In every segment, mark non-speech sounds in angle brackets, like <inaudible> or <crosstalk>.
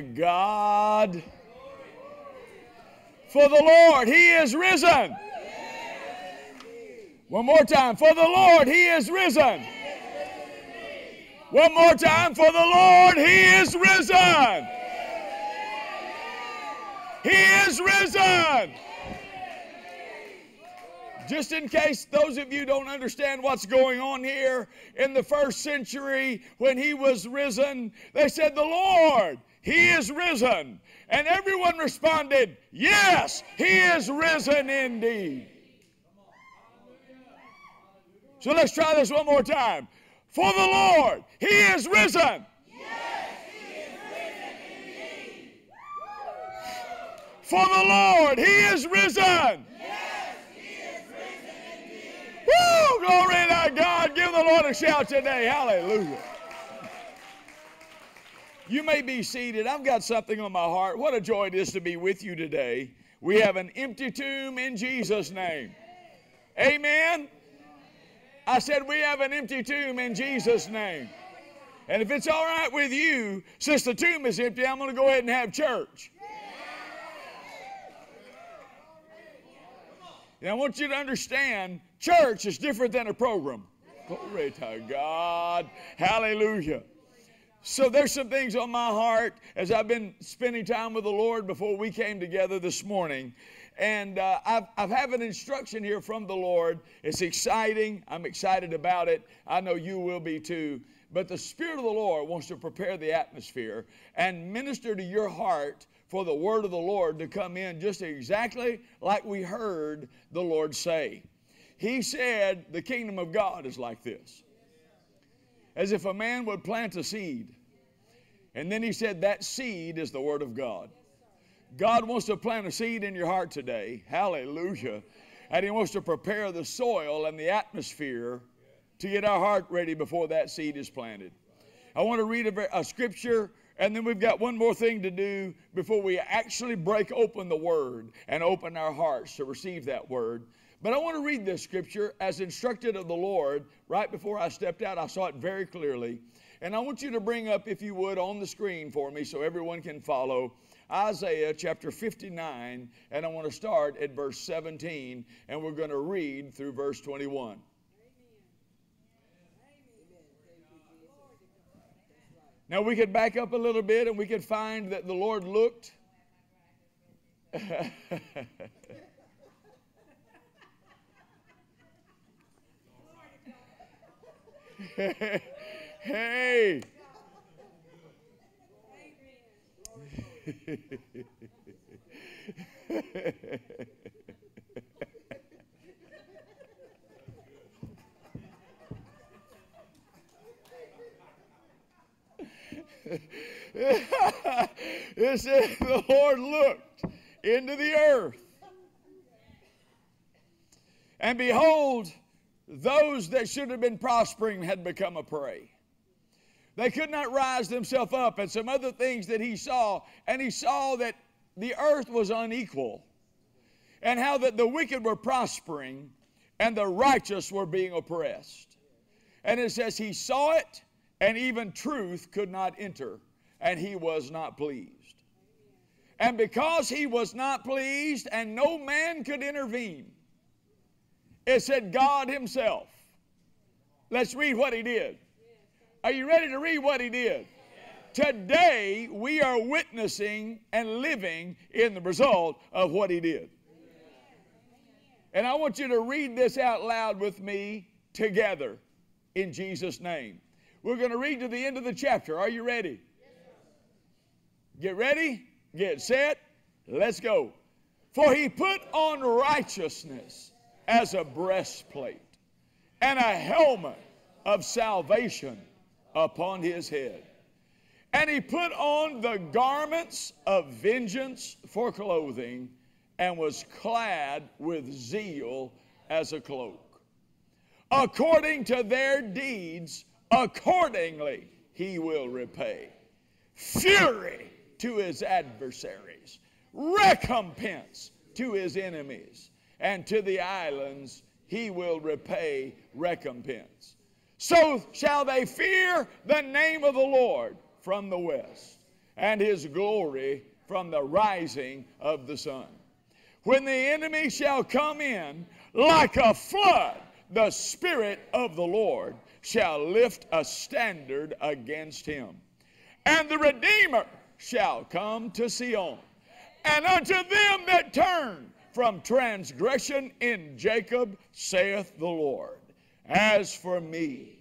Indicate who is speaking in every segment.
Speaker 1: God. For the Lord, He is risen. One more time. For the Lord, He is risen. One more time. For the Lord, He is risen. He is risen. Just in case those of you don't understand what's going on here, in the first century when he was risen, they said, The Lord, he is risen. And everyone responded, Yes, he is risen indeed. So let's try this one more time. For the Lord, he is risen. Yes, He is risen indeed. For the Lord, he is risen. Yes, He is risen indeed. Woo! Glory to God. Give the Lord a shout today. Hallelujah. You may be seated. I've got something on my heart. What a joy it is to be with you today. We have an empty tomb in Jesus' name. Amen. I said we have an empty tomb in Jesus' name. And if it's all right with you, since the tomb is empty, I'm going to go ahead and have church. And I want you to understand church is different than a program. Glory to God. Hallelujah. So there's some things on my heart as I've been spending time with the Lord before we came together this morning. And uh, I've, I've have an instruction here from the Lord. It's exciting. I'm excited about it. I know you will be too. But the Spirit of the Lord wants to prepare the atmosphere and minister to your heart for the word of the Lord to come in just exactly like we heard the Lord say. He said, The kingdom of God is like this. As if a man would plant a seed. And then he said, That seed is the word of God. God wants to plant a seed in your heart today. Hallelujah. And he wants to prepare the soil and the atmosphere to get our heart ready before that seed is planted. I want to read a, a scripture and then we've got one more thing to do before we actually break open the Word and open our hearts to receive that Word. But I want to read this scripture as instructed of the Lord right before I stepped out. I saw it very clearly. And I want you to bring up, if you would, on the screen for me so everyone can follow Isaiah chapter 59. And I want to start at verse 17, and we're going to read through verse 21. Now we could back up a little bit and we could find that the Lord looked. <laughs> <laughs> hey. <laughs> it said the Lord looked into the earth. And behold, those that should have been prospering had become a prey. They could not rise themselves up, and some other things that he saw. And he saw that the earth was unequal, and how that the wicked were prospering, and the righteous were being oppressed. And it says he saw it, and even truth could not enter, and he was not pleased. And because he was not pleased, and no man could intervene, it said God Himself. Let's read what He did. Are you ready to read what He did? Today, we are witnessing and living in the result of what He did. And I want you to read this out loud with me together in Jesus' name. We're going to read to the end of the chapter. Are you ready? Get ready, get set, let's go. For he put on righteousness as a breastplate and a helmet of salvation upon his head. And he put on the garments of vengeance for clothing and was clad with zeal as a cloak. According to their deeds, accordingly he will repay. Fury to his adversaries, recompense to his enemies, and to the islands he will repay recompense. So shall they fear the name of the Lord from the west, and his glory from the rising of the sun. When the enemy shall come in like a flood, the Spirit of the Lord shall lift a standard against him. And the Redeemer shall come to Zion, and unto them that turn from transgression in Jacob, saith the Lord. As for me,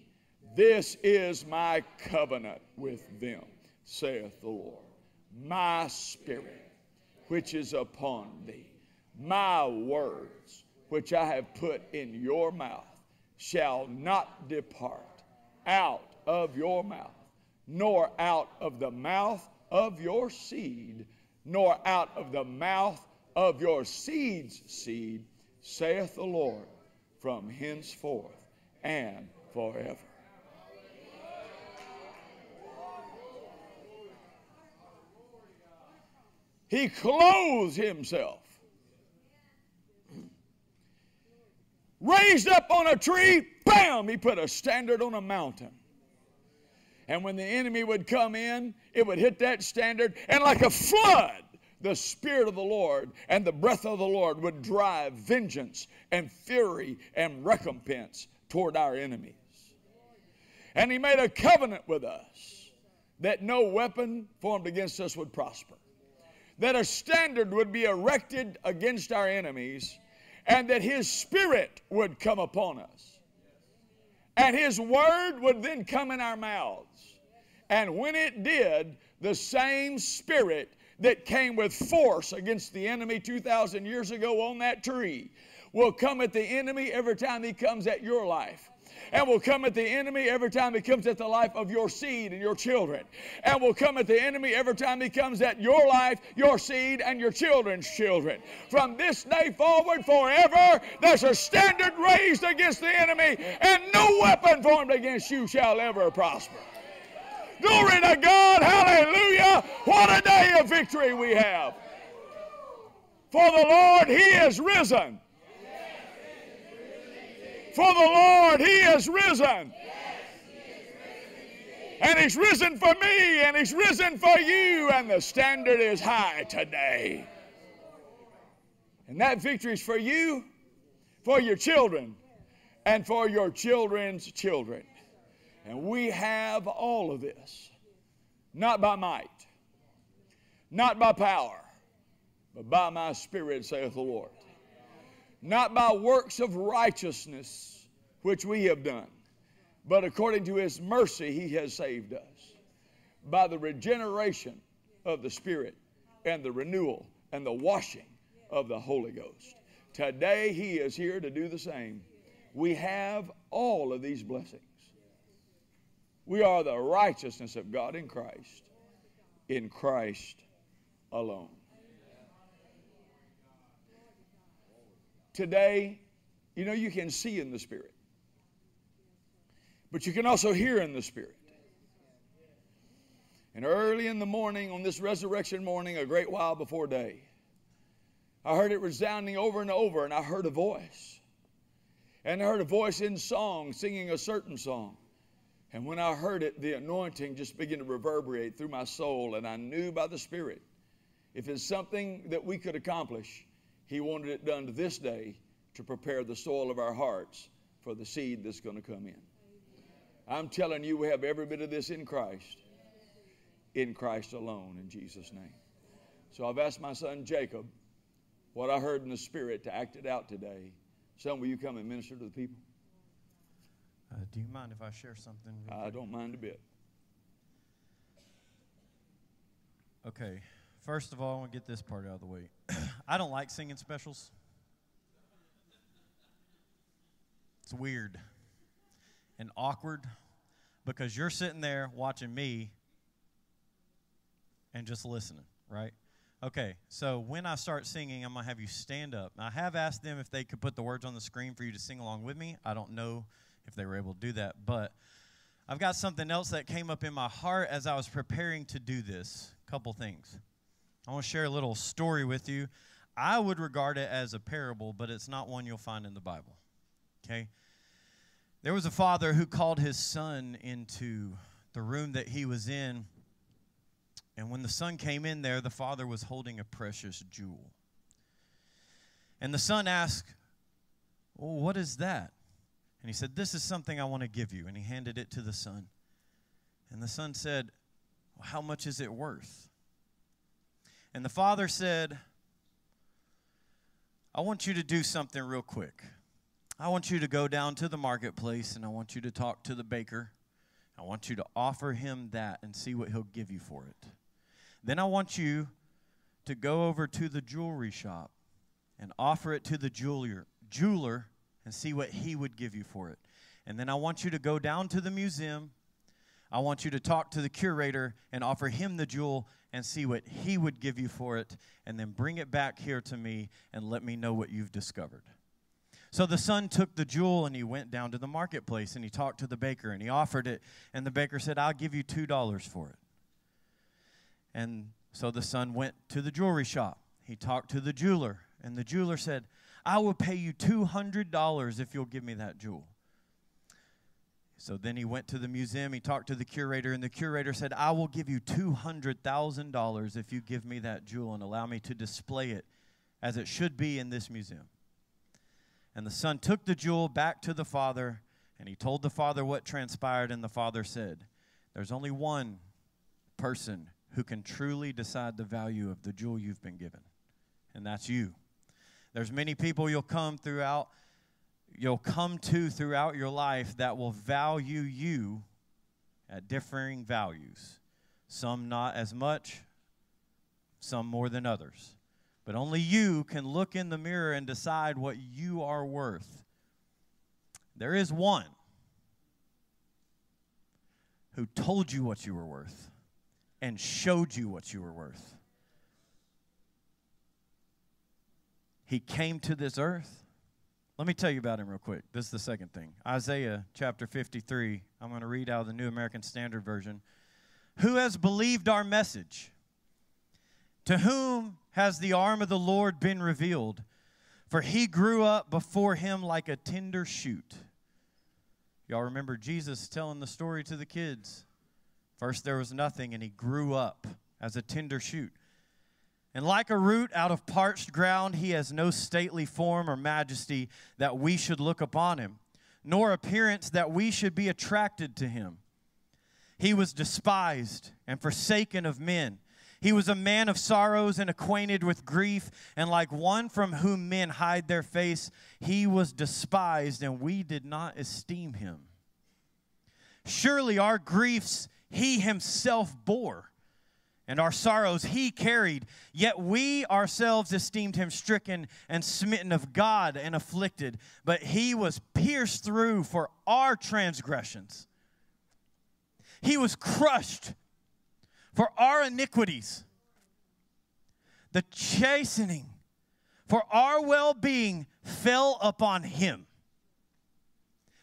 Speaker 1: this is my covenant with them, saith the Lord. My spirit, which is upon thee, my words, which I have put in your mouth, shall not depart out of your mouth, nor out of the mouth of your seed, nor out of the mouth of your seed's seed, saith the Lord, from henceforth and forever. He clothes himself. Raised up on a tree, bam, he put a standard on a mountain. And when the enemy would come in, it would hit that standard, and like a flood, the Spirit of the Lord and the breath of the Lord would drive vengeance and fury and recompense toward our enemies. And He made a covenant with us that no weapon formed against us would prosper, that a standard would be erected against our enemies, and that His Spirit would come upon us. And His Word would then come in our mouths. And when it did, the same Spirit that came with force against the enemy 2,000 years ago on that tree will come at the enemy every time he comes at your life and will come at the enemy every time he comes at the life of your seed and your children. And will come at the enemy every time he comes at your life, your seed, and your children's children. From this day forward, forever, there's a standard raised against the enemy, and no weapon formed against you shall ever prosper. Glory to God. Hallelujah. What a day of victory we have. For the Lord, He is risen. For the Lord, He is risen. And He's risen for me, and He's risen for you, and the standard is high today. And that victory is for you, for your children, and for your children's children. And we have all of this, not by might, not by power, but by my Spirit, saith the Lord. Not by works of righteousness which we have done, but according to His mercy He has saved us. By the regeneration of the Spirit and the renewal and the washing of the Holy Ghost. Today He is here to do the same. We have all of these blessings. We are the righteousness of God in Christ, in Christ alone. Today, you know, you can see in the Spirit, but you can also hear in the Spirit. And early in the morning, on this resurrection morning, a great while before day, I heard it resounding over and over, and I heard a voice. And I heard a voice in song singing a certain song. And when I heard it, the anointing just began to reverberate through my soul, and I knew by the Spirit if it's something that we could accomplish, He wanted it done to this day to prepare the soil of our hearts for the seed that's going to come in. I'm telling you, we have every bit of this in Christ, in Christ alone, in Jesus' name. So I've asked my son Jacob what I heard in the Spirit to act it out today. Son, will you come and minister to the people?
Speaker 2: Uh, do you mind if I share something? real
Speaker 1: I
Speaker 2: quick?
Speaker 1: don't mind a bit.
Speaker 2: Okay. First of all, I want to get this part out of the way. <clears throat> I don't like singing specials. It's weird and awkward because you're sitting there watching me and just listening, right? Okay, so when I start singing, I'm going to have you stand up. I have asked them if they could put the words on the screen for you to sing along with me. I don't know if they were able to do that, but I've got something else that came up in my heart as I was preparing to do this. A Couple things. I want to share a little story with you. I would regard it as a parable, but it's not one you'll find in the Bible. Okay? There was a father who called his son into the room that he was in, And when the son came in there, the father was holding a precious jewel. And the son asked, well, What is that? And he said, This is something I want to give you. And he handed it to the son. And the son said, well, How much is it worth? And the father said, I want you to do something real quick. I want you to go down to the marketplace and I want you to talk to the baker. I want you to offer him that and see what he'll give you for it. Then I want you to go over to the jewelry shop and offer it to the jeweler, jeweler and see what he would give you for it. And then I want you to go down to the museum. I want you to talk to the curator and offer him the jewel and see what he would give you for it. And then bring it back here to me and let me know what you've discovered. So the son took the jewel and he went down to the marketplace and he talked to the baker and he offered it. And the baker said, I'll give you $2 for it. And so the son went to the jewelry shop. He talked to the jeweler and the jeweler said, I will pay you $200 if you'll give me that jewel. So then he went to the museum, he talked to the curator, and the curator said, I will give you $200,000 if you give me that jewel and allow me to display it as it should be in this museum. And the son took the jewel back to the father, and he told the father what transpired, and the father said, There's only one person who can truly decide the value of the jewel you've been given, and that's you. There's many people you'll come throughout you'll come to throughout your life that will value you at differing values. Some not as much, some more than others. But only you can look in the mirror and decide what you are worth. There is one who told you what you were worth and showed you what you were worth. He came to this earth. Let me tell you about him real quick. This is the second thing. Isaiah chapter 53. I'm going to read out of the New American Standard Version. Who has believed our message? To whom has the arm of the Lord been revealed? For he grew up before him like a tender shoot. Y'all remember Jesus telling the story to the kids. First, there was nothing, and he grew up as a tender shoot. And like a root out of parched ground, he has no stately form or majesty that we should look upon him, nor appearance that we should be attracted to him. He was despised and forsaken of men. He was a man of sorrows and acquainted with grief, and like one from whom men hide their face, he was despised, and we did not esteem him. Surely our griefs he himself bore and our sorrows he carried, yet we ourselves esteemed him stricken and smitten of God and afflicted. But he was pierced through for our transgressions, he was crushed for our iniquities. The chastening for our well being fell upon him,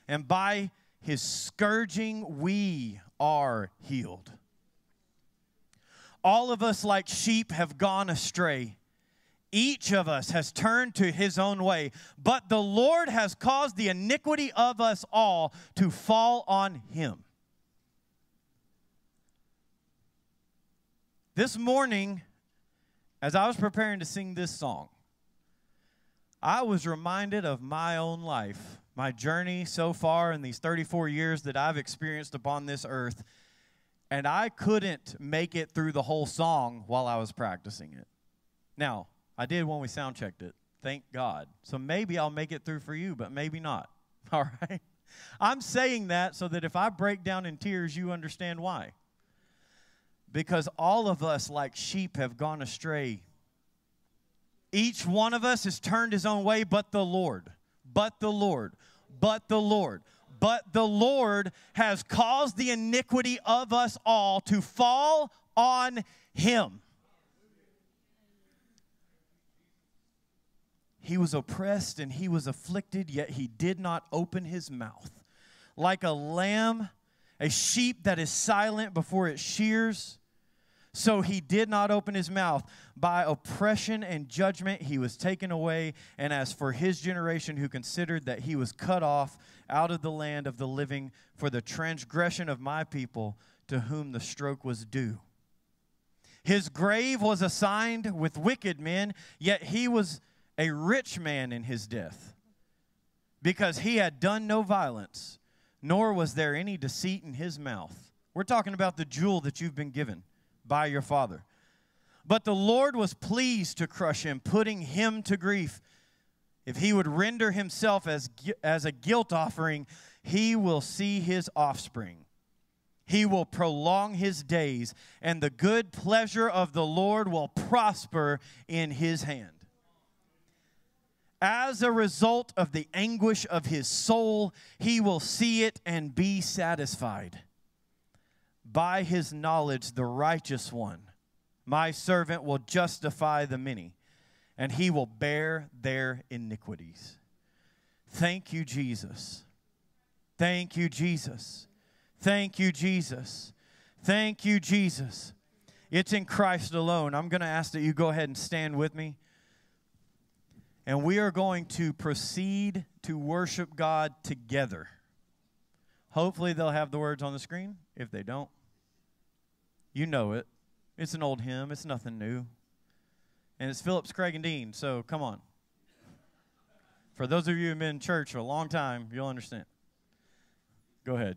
Speaker 2: and by his scourging we are healed. All of us, like sheep, have gone astray. Each of us has turned to his own way, but the Lord has caused the iniquity of us all to fall on him. This morning, as I was preparing to sing this song, I was reminded of my own life, my journey so far in these 34 years that I've experienced upon this earth and I couldn't make it through the whole song while I was practicing it. Now, I did when we sound checked it. Thank God. So maybe I'll make it through for you, but maybe not. <laughs> All right? I'm saying that so that if I break down in tears, you understand why. Because all of us, like sheep, have gone astray. Each one of us has turned his own way, but the Lord, but the Lord, but the Lord but the Lord has caused the iniquity of us all to fall on him. He was oppressed and he was afflicted, yet he did not open his mouth. Like a lamb, a sheep that is silent before it shears, so he did not open his mouth. By oppression and judgment he was taken away. And as for his generation who considered that he was cut off out of the land of the living for the transgression of my people to whom the stroke was due. His grave was assigned with wicked men, yet he was a rich man in his death, because he had done no violence, nor was there any deceit in his mouth. We're talking about the jewel that you've been given by your father. But the Lord was pleased to crush him, putting him to grief. If he would render himself as, as a guilt offering, he will see his offspring. He will prolong his days, and the good pleasure of the Lord will prosper in his hand. As a result of the anguish of his soul, he will see it and be satisfied. By his knowledge, the righteous one, my servant, will justify the many, and he will bear their iniquities. Thank you, Jesus. Thank you, Jesus. Thank you, Jesus. Thank you, Jesus. It's in Christ alone. I'm going to ask that you go ahead and stand with me. And we are going to proceed to worship God together. Hopefully, they'll have the words on the screen. If they don't, you know it. It's an old hymn, it's nothing new. And it's Phillips, Craig, and Dean, so come on. For those of you who've been in church for a long time, you'll understand. Go ahead.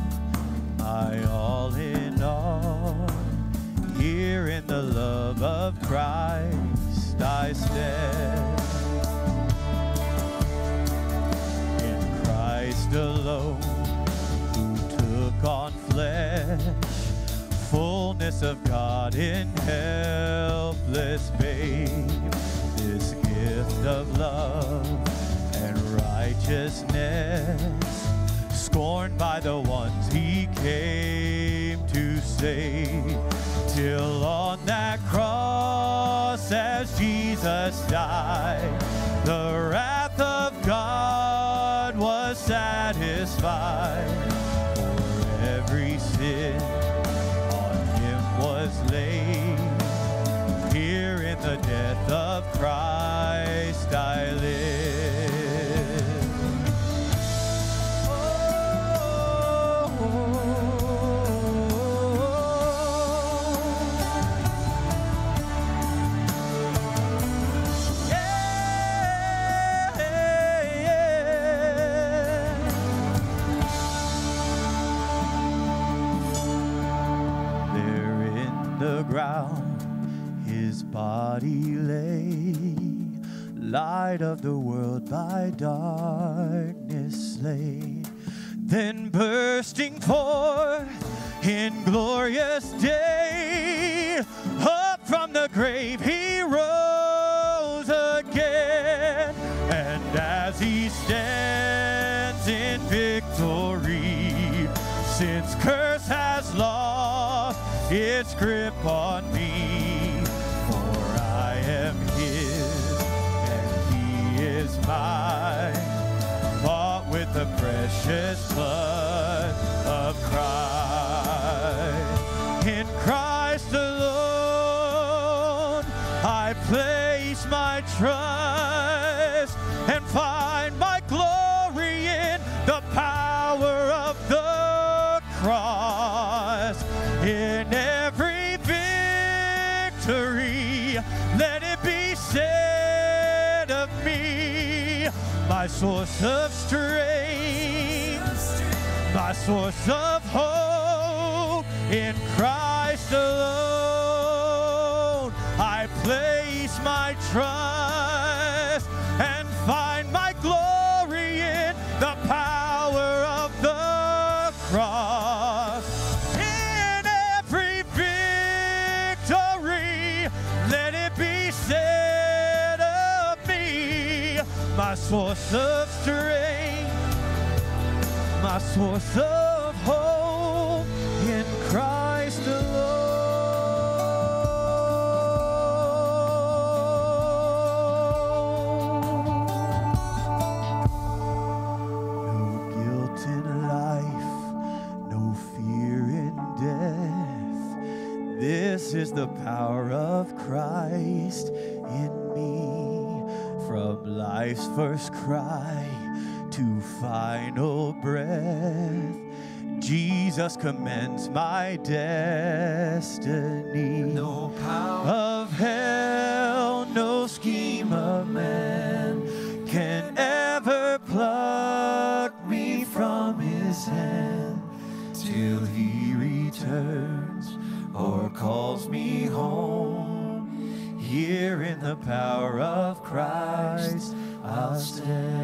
Speaker 2: my all in all. Here in the love of Christ I stand. In Christ alone, who took on flesh, fullness of God in helpless babe, this gift of love and righteousness scorned by the ones he came to save. Till on that cross, as Jesus died, the wrath of God was satisfied. Light of the world by darkness slain. Then bursting forth in glorious day, up from the grave he rose again. And as he stands in victory, since curse has lost its grip on me mine, bought with the precious blood of Christ. In Christ alone, I place my trust my source of strength. my source of hope in Christ alone. I place my trust source of strength. My source of first cry to final breath. Jesus commends my destiny. No power of hell, no scheme of man can ever pluck me from his hand till he returns or calls me home. Here in the power of Christ, I'll stand.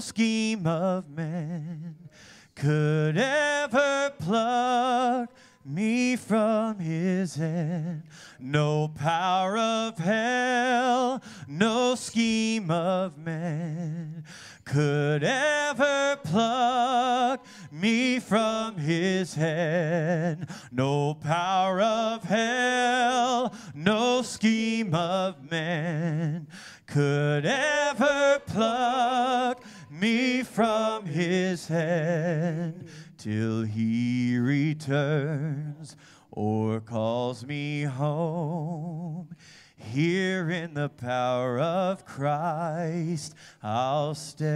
Speaker 2: No scheme of man could ever pluck me from his hand. No power of hell, no scheme of man could ever pluck me from his hand. No power of hell, no scheme of man could ever pluck me from his hand till he returns or calls me home. Here in the power of Christ, I'll stand.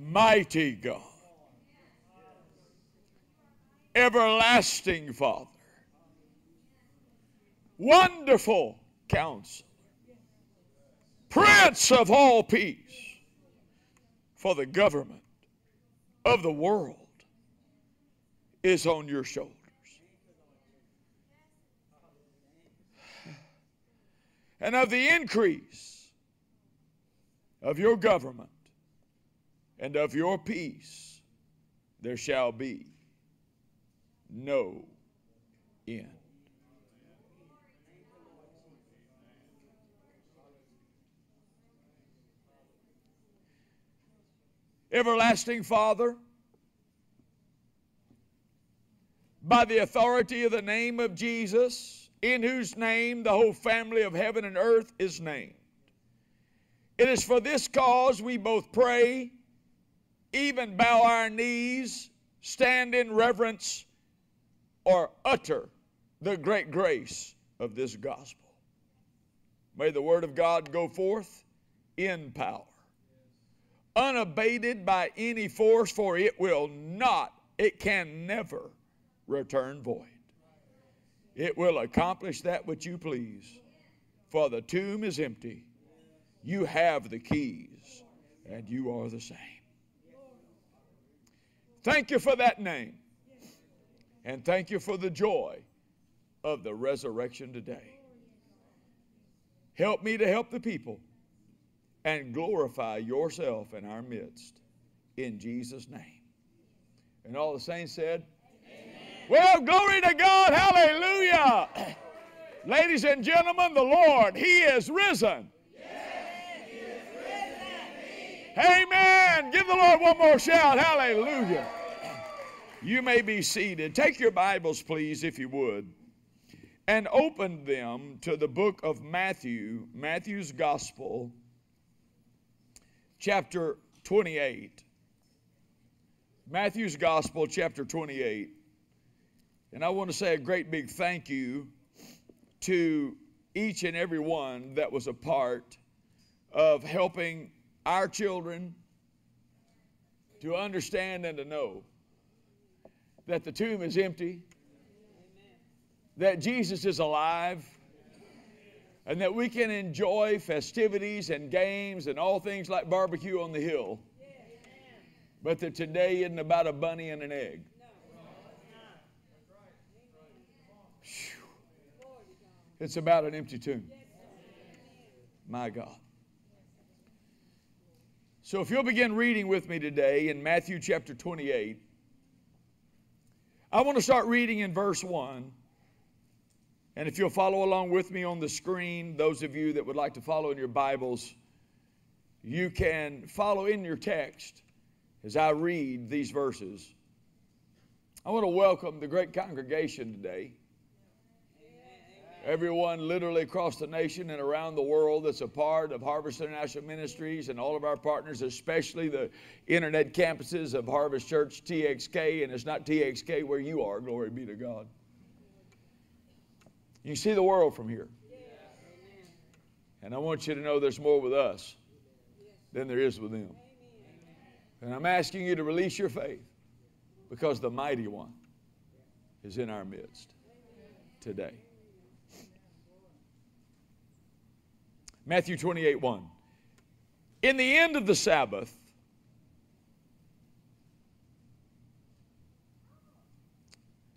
Speaker 1: Mighty God, everlasting Father, wonderful Counselor, Prince of all peace, for the government of the world is on your shoulders. And of the increase of your government and of your peace there shall be no end. Everlasting Father, by the authority of the name of Jesus, in whose name the whole family of heaven and earth is named. It is for this cause we both pray, even bow our knees, stand in reverence, or utter the great grace of this gospel. May the word of God go forth in power, unabated by any force, for it will not, it can never return void. It will accomplish that which you please, for the tomb is empty. You have the keys, and you are the same. Thank you for that name. And thank you for the joy of the resurrection today. Help me to help the people and glorify yourself in our midst. In Jesus' name. And all the saints said, Amen. Well, glory to God. Hallelujah. Ladies and gentlemen, the Lord, He is risen.
Speaker 3: Yes, he is risen
Speaker 1: Amen. Give the Lord Lord one more shout. Hallelujah. You may be seated. Take your Bibles, please, if you would, and open them to the book of Matthew, Matthew's Gospel, chapter 28. Matthew's Gospel, chapter 28. And I want to say a great big thank you to each and every one that was a part of helping our children to understand and to know that the tomb is empty, that Jesus is alive, and that we can enjoy festivities and games and all things like barbecue on the hill, but that today isn't about a bunny and an egg. It's about an empty tomb. My God. So if you'll begin reading with me today in Matthew chapter 28, I want to start reading in verse 1. And if you'll follow along with me on the screen, those of you that would like to follow in your Bibles, you can follow in your text as I read these verses. I want to welcome the great congregation today everyone literally across the nation and around the world that's a part of Harvest International Ministries and all of our partners, especially the internet campuses of Harvest Church TXK. And it's not TXK where you are, glory be to God. You see the world from here. And I want you to know there's more with us than there is with them. And I'm asking you to release your faith because the mighty one is in our midst today. Matthew 28 1. In the end of the Sabbath,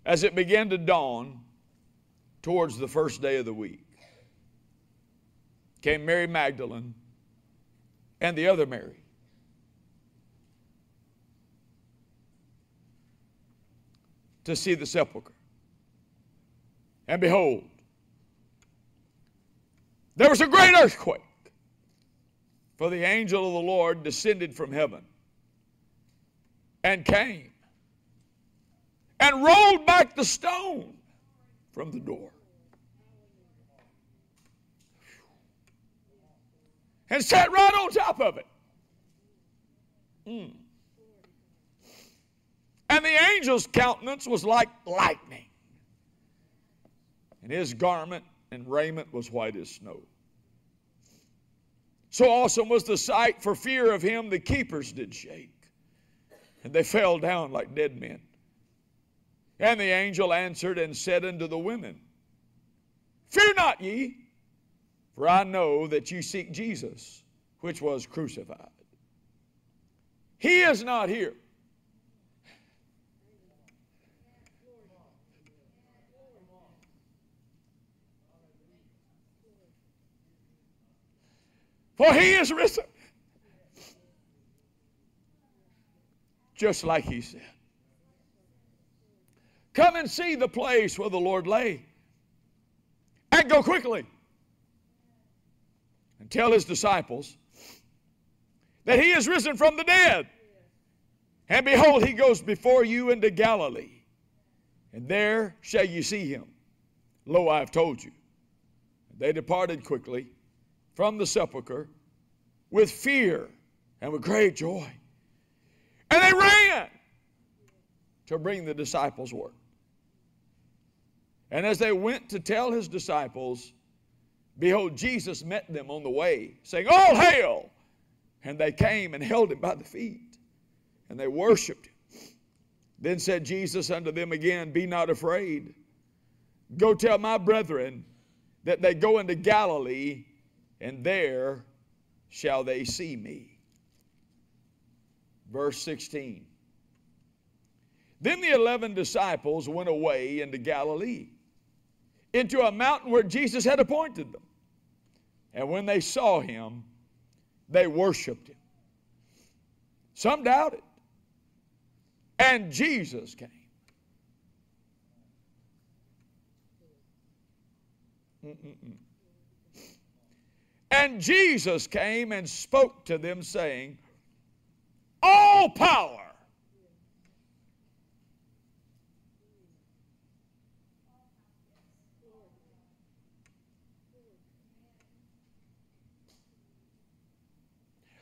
Speaker 1: as it began to dawn towards the first day of the week, came Mary Magdalene and the other Mary. To see the sepulchre. And behold, there was a great earthquake, for the angel of the Lord descended from heaven and came and rolled back the stone from the door. And sat right on top of it. Mm. And the angel's countenance was like lightning, and his garment and raiment was white as snow. So awesome was the sight, for fear of him the keepers did shake, and they fell down like dead men. And the angel answered and said unto the women, Fear not ye, for I know that you seek Jesus, which was crucified. He is not here For he is risen. Just like he said. Come and see the place where the Lord lay. And go quickly. And tell his disciples that he is risen from the dead. And behold, he goes before you into Galilee. And there shall you see him. Lo, I have told you. They departed quickly from the sepulchre with fear and with great joy. And they ran to bring the disciples word. And as they went to tell his disciples, behold, Jesus met them on the way, saying, All hail! And they came and held him by the feet, and they worshiped him. Then said Jesus unto them again, Be not afraid. Go tell my brethren that they go into Galilee, and there shall they see me. Verse 16. Then the eleven disciples went away into Galilee, into a mountain where Jesus had appointed them. And when they saw him, they worshiped him. Some doubted. And Jesus came. Mm-mm-mm. And Jesus came and spoke to them, saying, All all power.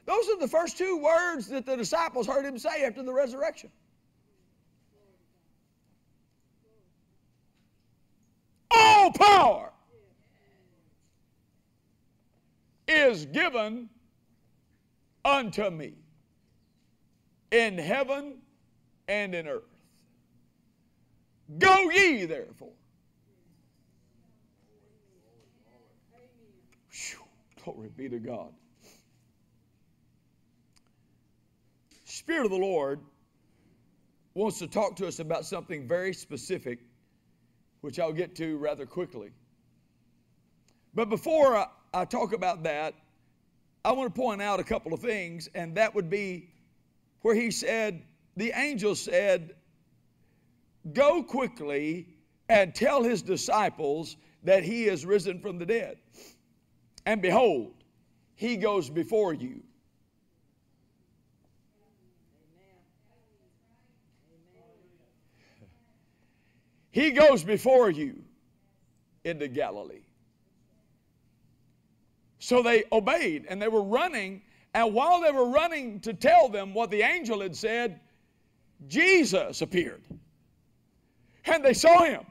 Speaker 1: Those are the first two words that the disciples heard him say after the resurrection. All power is given unto me in heaven and in earth. Go ye therefore. Whew, glory be to God. Spirit of the Lord wants to talk to us about something very specific, which I'll get to rather quickly. But before I, I talk about that, I want to point out a couple of things, and that would be where he said, the angel said, Go quickly and tell his disciples that he is risen from the dead. And behold, he goes before you. He goes before you into Galilee. So they obeyed and they were running. And while they were running to tell them what the angel had said, Jesus appeared. And they saw him.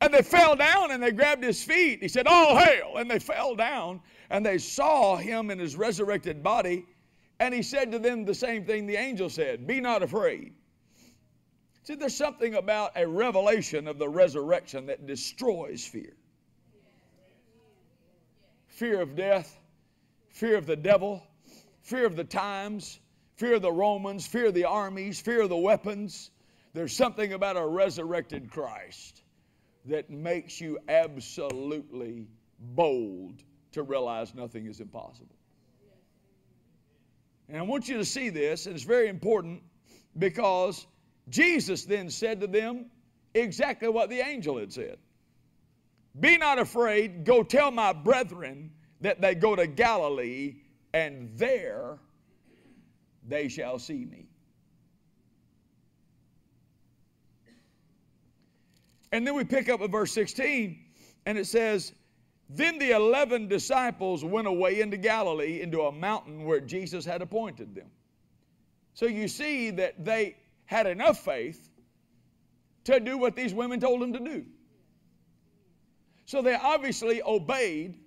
Speaker 1: And they fell down and they grabbed his feet. He said, All hail! And they fell down and they saw him in his resurrected body. And he said to them the same thing the angel said Be not afraid. See, there's something about a revelation of the resurrection that destroys fear fear of death, fear of the devil, fear of the times, fear of the Romans, fear of the armies, fear of the weapons. There's something about a resurrected Christ that makes you absolutely bold to realize nothing is impossible. And I want you to see this, and it's very important because Jesus then said to them exactly what the angel had said. Be not afraid, go tell my brethren that they go to Galilee, and there they shall see me. And then we pick up at verse 16, and it says, Then the eleven disciples went away into Galilee, into a mountain where Jesus had appointed them. So you see that they had enough faith to do what these women told him to do. So they obviously obeyed,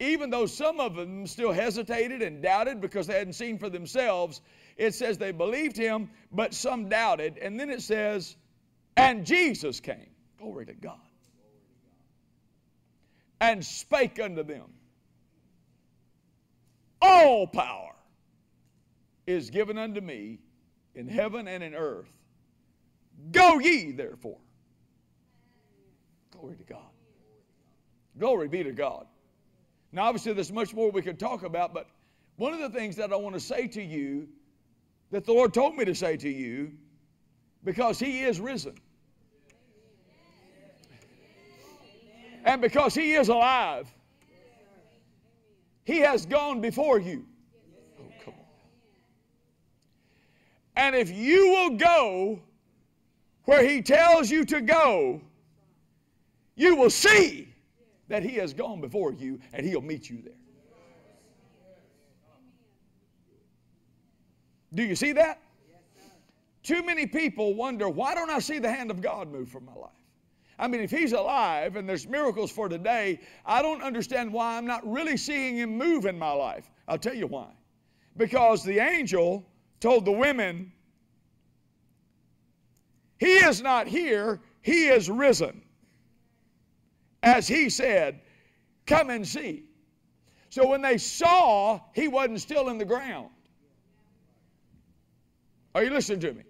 Speaker 1: even though some of them still hesitated and doubted because they hadn't seen for themselves. It says they believed him, but some doubted. And then it says, and Jesus came. Glory to God. And spake unto them. All power is given unto me in heaven and in earth. Go ye therefore. Glory to God. Glory be to God. Now, obviously, there's much more we could talk about, but one of the things that I want to say to you that the Lord told me to say to you, because He is risen. And because He is alive, He has gone before you. Oh, come on. And if you will go where He tells you to go, you will see that He has gone before you and He'll meet you there. Do you see that? Too many people wonder, why don't I see the hand of God move from my life? I mean, if He's alive and there's miracles for today, I don't understand why I'm not really seeing Him move in my life. I'll tell you why. Because the angel told the women, He is not here, He is risen as he said, Come and see. So when they saw, he wasn't still in the ground. Are you listening to me?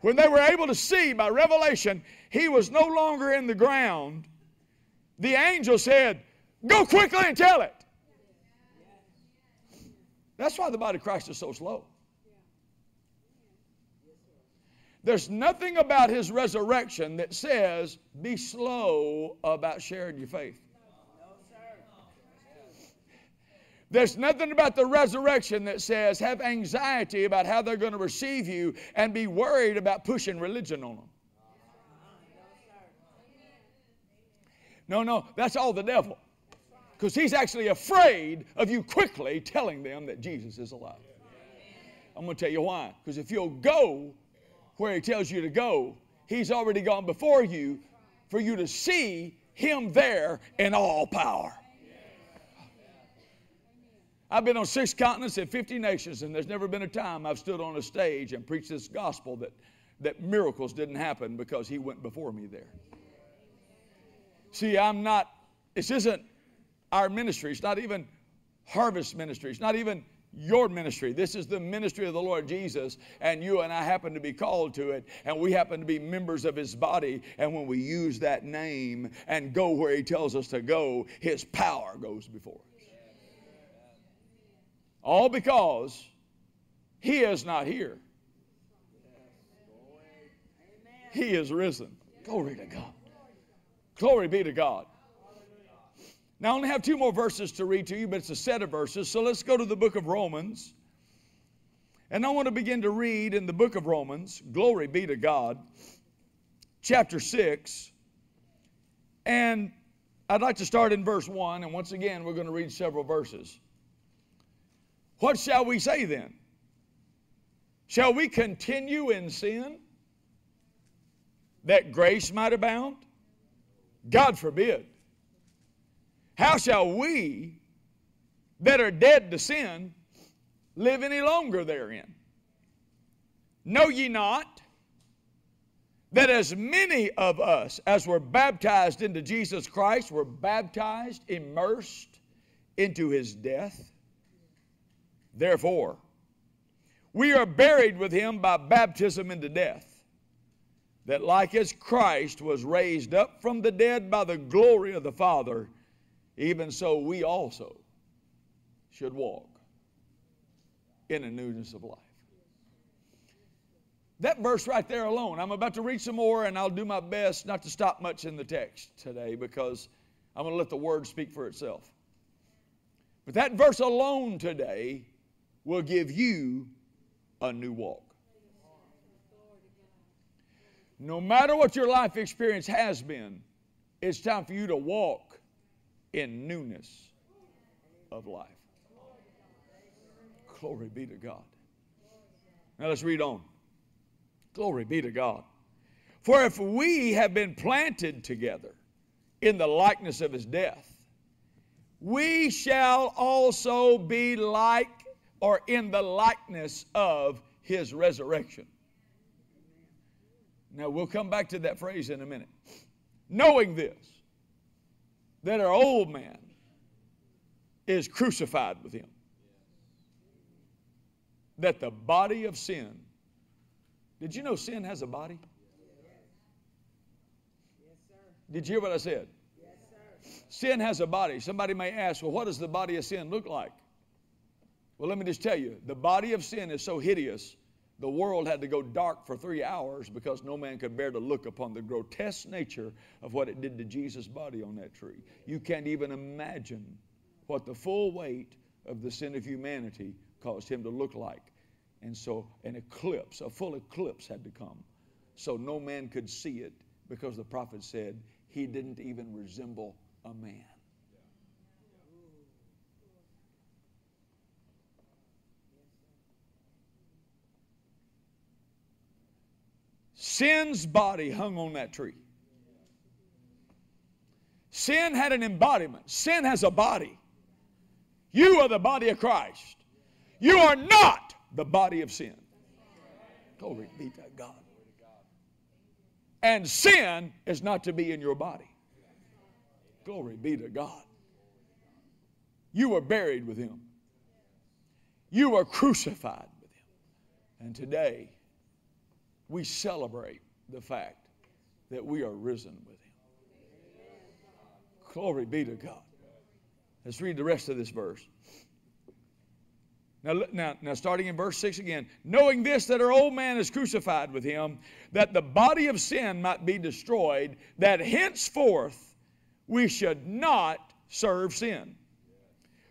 Speaker 1: When they were able to see by revelation, he was no longer in the ground. The angel said, Go quickly and tell it. That's why the body of Christ is so slow. There's nothing about his resurrection that says be slow about sharing your faith. There's nothing about the resurrection that says have anxiety about how they're going to receive you and be worried about pushing religion on them. No, no, that's all the devil. Because he's actually afraid of you quickly telling them that Jesus is alive. I'm going to tell you why. Because if you'll go where he tells you to go, he's already gone before you for you to see him there in all power. I've been on six continents and 50 nations, and there's never been a time I've stood on a stage and preached this gospel that, that miracles didn't happen because he went before me there. See, I'm not, this isn't our ministry. It's not even harvest ministry. It's not even your ministry. This is the ministry of the Lord Jesus, and you and I happen to be called to it, and we happen to be members of His body. And when we use that name and go where He tells us to go, His power goes before us. All because he is not here. He is risen. Glory to God. Glory be to God. Now, I only have two more verses to read to you, but it's a set of verses. So let's go to the book of Romans. And I want to begin to read in the book of Romans, glory be to God, chapter 6. And I'd like to start in verse 1. And once again, we're going to read several verses. What shall we say then? Shall we continue in sin that grace might abound? God forbid. How shall we that are dead to sin live any longer therein? Know ye not that as many of us as were baptized into Jesus Christ were baptized, immersed into his death? Therefore, we are buried with him by baptism into death, that like as Christ was raised up from the dead by the glory of the Father, even so we also should walk in a newness of life. That verse right there alone, I'm about to read some more, and I'll do my best not to stop much in the text today because I'm going to let the word speak for itself. But that verse alone today will give you a new walk. No matter what your life experience has been, it's time for you to walk in newness of life. Glory be to God. Now let's read on. Glory be to God. For if we have been planted together in the likeness of his death, we shall also be like or in the likeness of his resurrection. Now, we'll come back to that phrase in a minute. Knowing this, that our old man is crucified with him, that the body of sin, did you know sin has a body? Did you hear what I said? Sin has a body. Somebody may ask, well, what does the body of sin look like? Well, let me just tell you the body of sin is so hideous, the world had to go dark for three hours because no man could bear to look upon the grotesque nature of what it did to Jesus' body on that tree. You can't even imagine what the full weight of the sin of humanity caused him to look like. And so an eclipse, a full eclipse had to come. So no man could see it because the prophet said he didn't even resemble a man. Sin's body hung on that tree. Sin had an embodiment. Sin has a body. You are the body of Christ. You are not the body of sin. Glory be to God. And sin is not to be in your body. Glory be to God. You were buried with him. You were crucified with him. And today, we celebrate the fact that we are risen with Him. Glory be to God. Let's read the rest of this verse. Now, now, now, starting in verse 6 again. Knowing this, that our old man is crucified with him, that the body of sin might be destroyed, that henceforth we should not serve sin.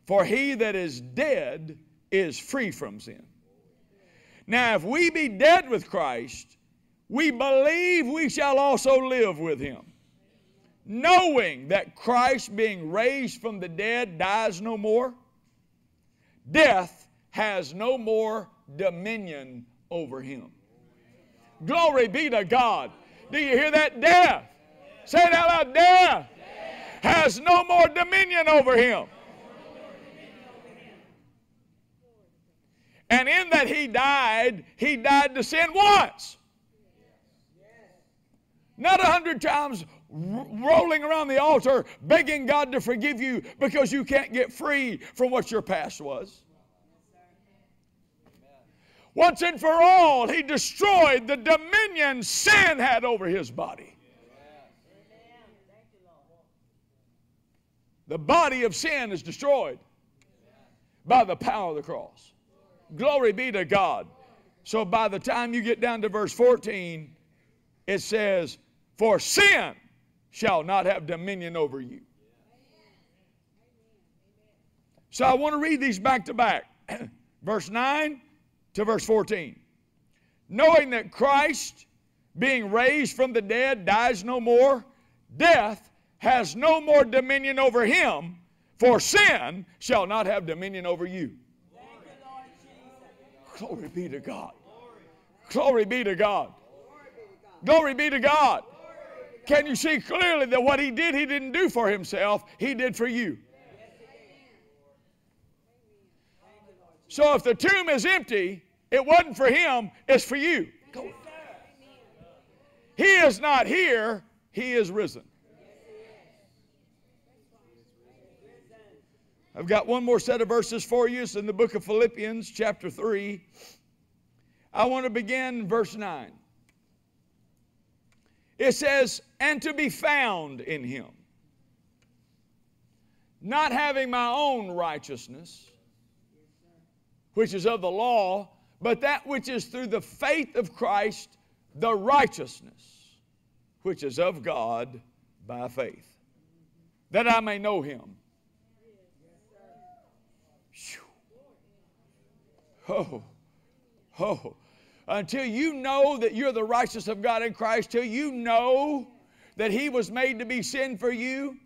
Speaker 1: For he that is dead is free from sin. Now, if we be dead with Christ, we believe we shall also live with him. Knowing that Christ, being raised from the dead, dies no more, death has no more dominion over him. Glory be to God. Do you hear that? Death. Say it out loud. Death has no more dominion over him. And in that he died, he died to sin once. Not a hundred times rolling around the altar begging God to forgive you because you can't get free from what your past was. Once and for all, he destroyed the dominion sin had over his body. The body of sin is destroyed by the power of the cross. Glory be to God. So by the time you get down to verse 14, it says, For sin shall not have dominion over you. So I want to read these back to back. <clears throat> verse 9 to verse 14. Knowing that Christ, being raised from the dead, dies no more, death has no more dominion over him, for sin shall not have dominion over you. Glory be to God. Glory be to God. Glory be to God. Can you see clearly that what he did, he didn't do for himself, he did for you? So if the tomb is empty, it wasn't for him, it's for you. He is not here, he is risen. I've got one more set of verses for you. It's in the book of Philippians, chapter 3. I want to begin verse 9. It says, And to be found in him, not having my own righteousness, which is of the law, but that which is through the faith of Christ, the righteousness which is of God by faith, that I may know him Oh, oh. Until you know that you're the righteousness of God in Christ, till you know that He was made to be sin for you,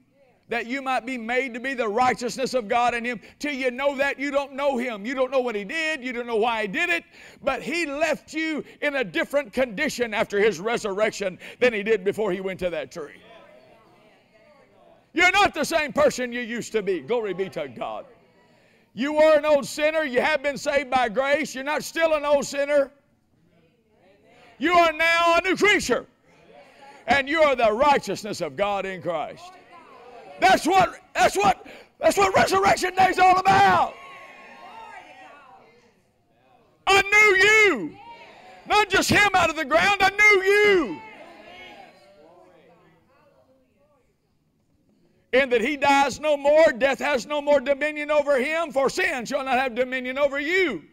Speaker 1: that you might be made to be the righteousness of God in Him. Till you know that, you don't know Him. You don't know what He did. You don't know why He did it. But He left you in a different condition after His resurrection than He did before He went to that tree. You're not the same person you used to be. Glory be to God. You were an old sinner. You have been saved by grace. You're not still an old sinner. You are now a new creature. And you are the righteousness of God in Christ. That's what that's what that's what Resurrection Day is all about. A new you. Not just him out of the ground, a new you. In that he dies no more, death has no more dominion over him, for sin shall not have dominion over you.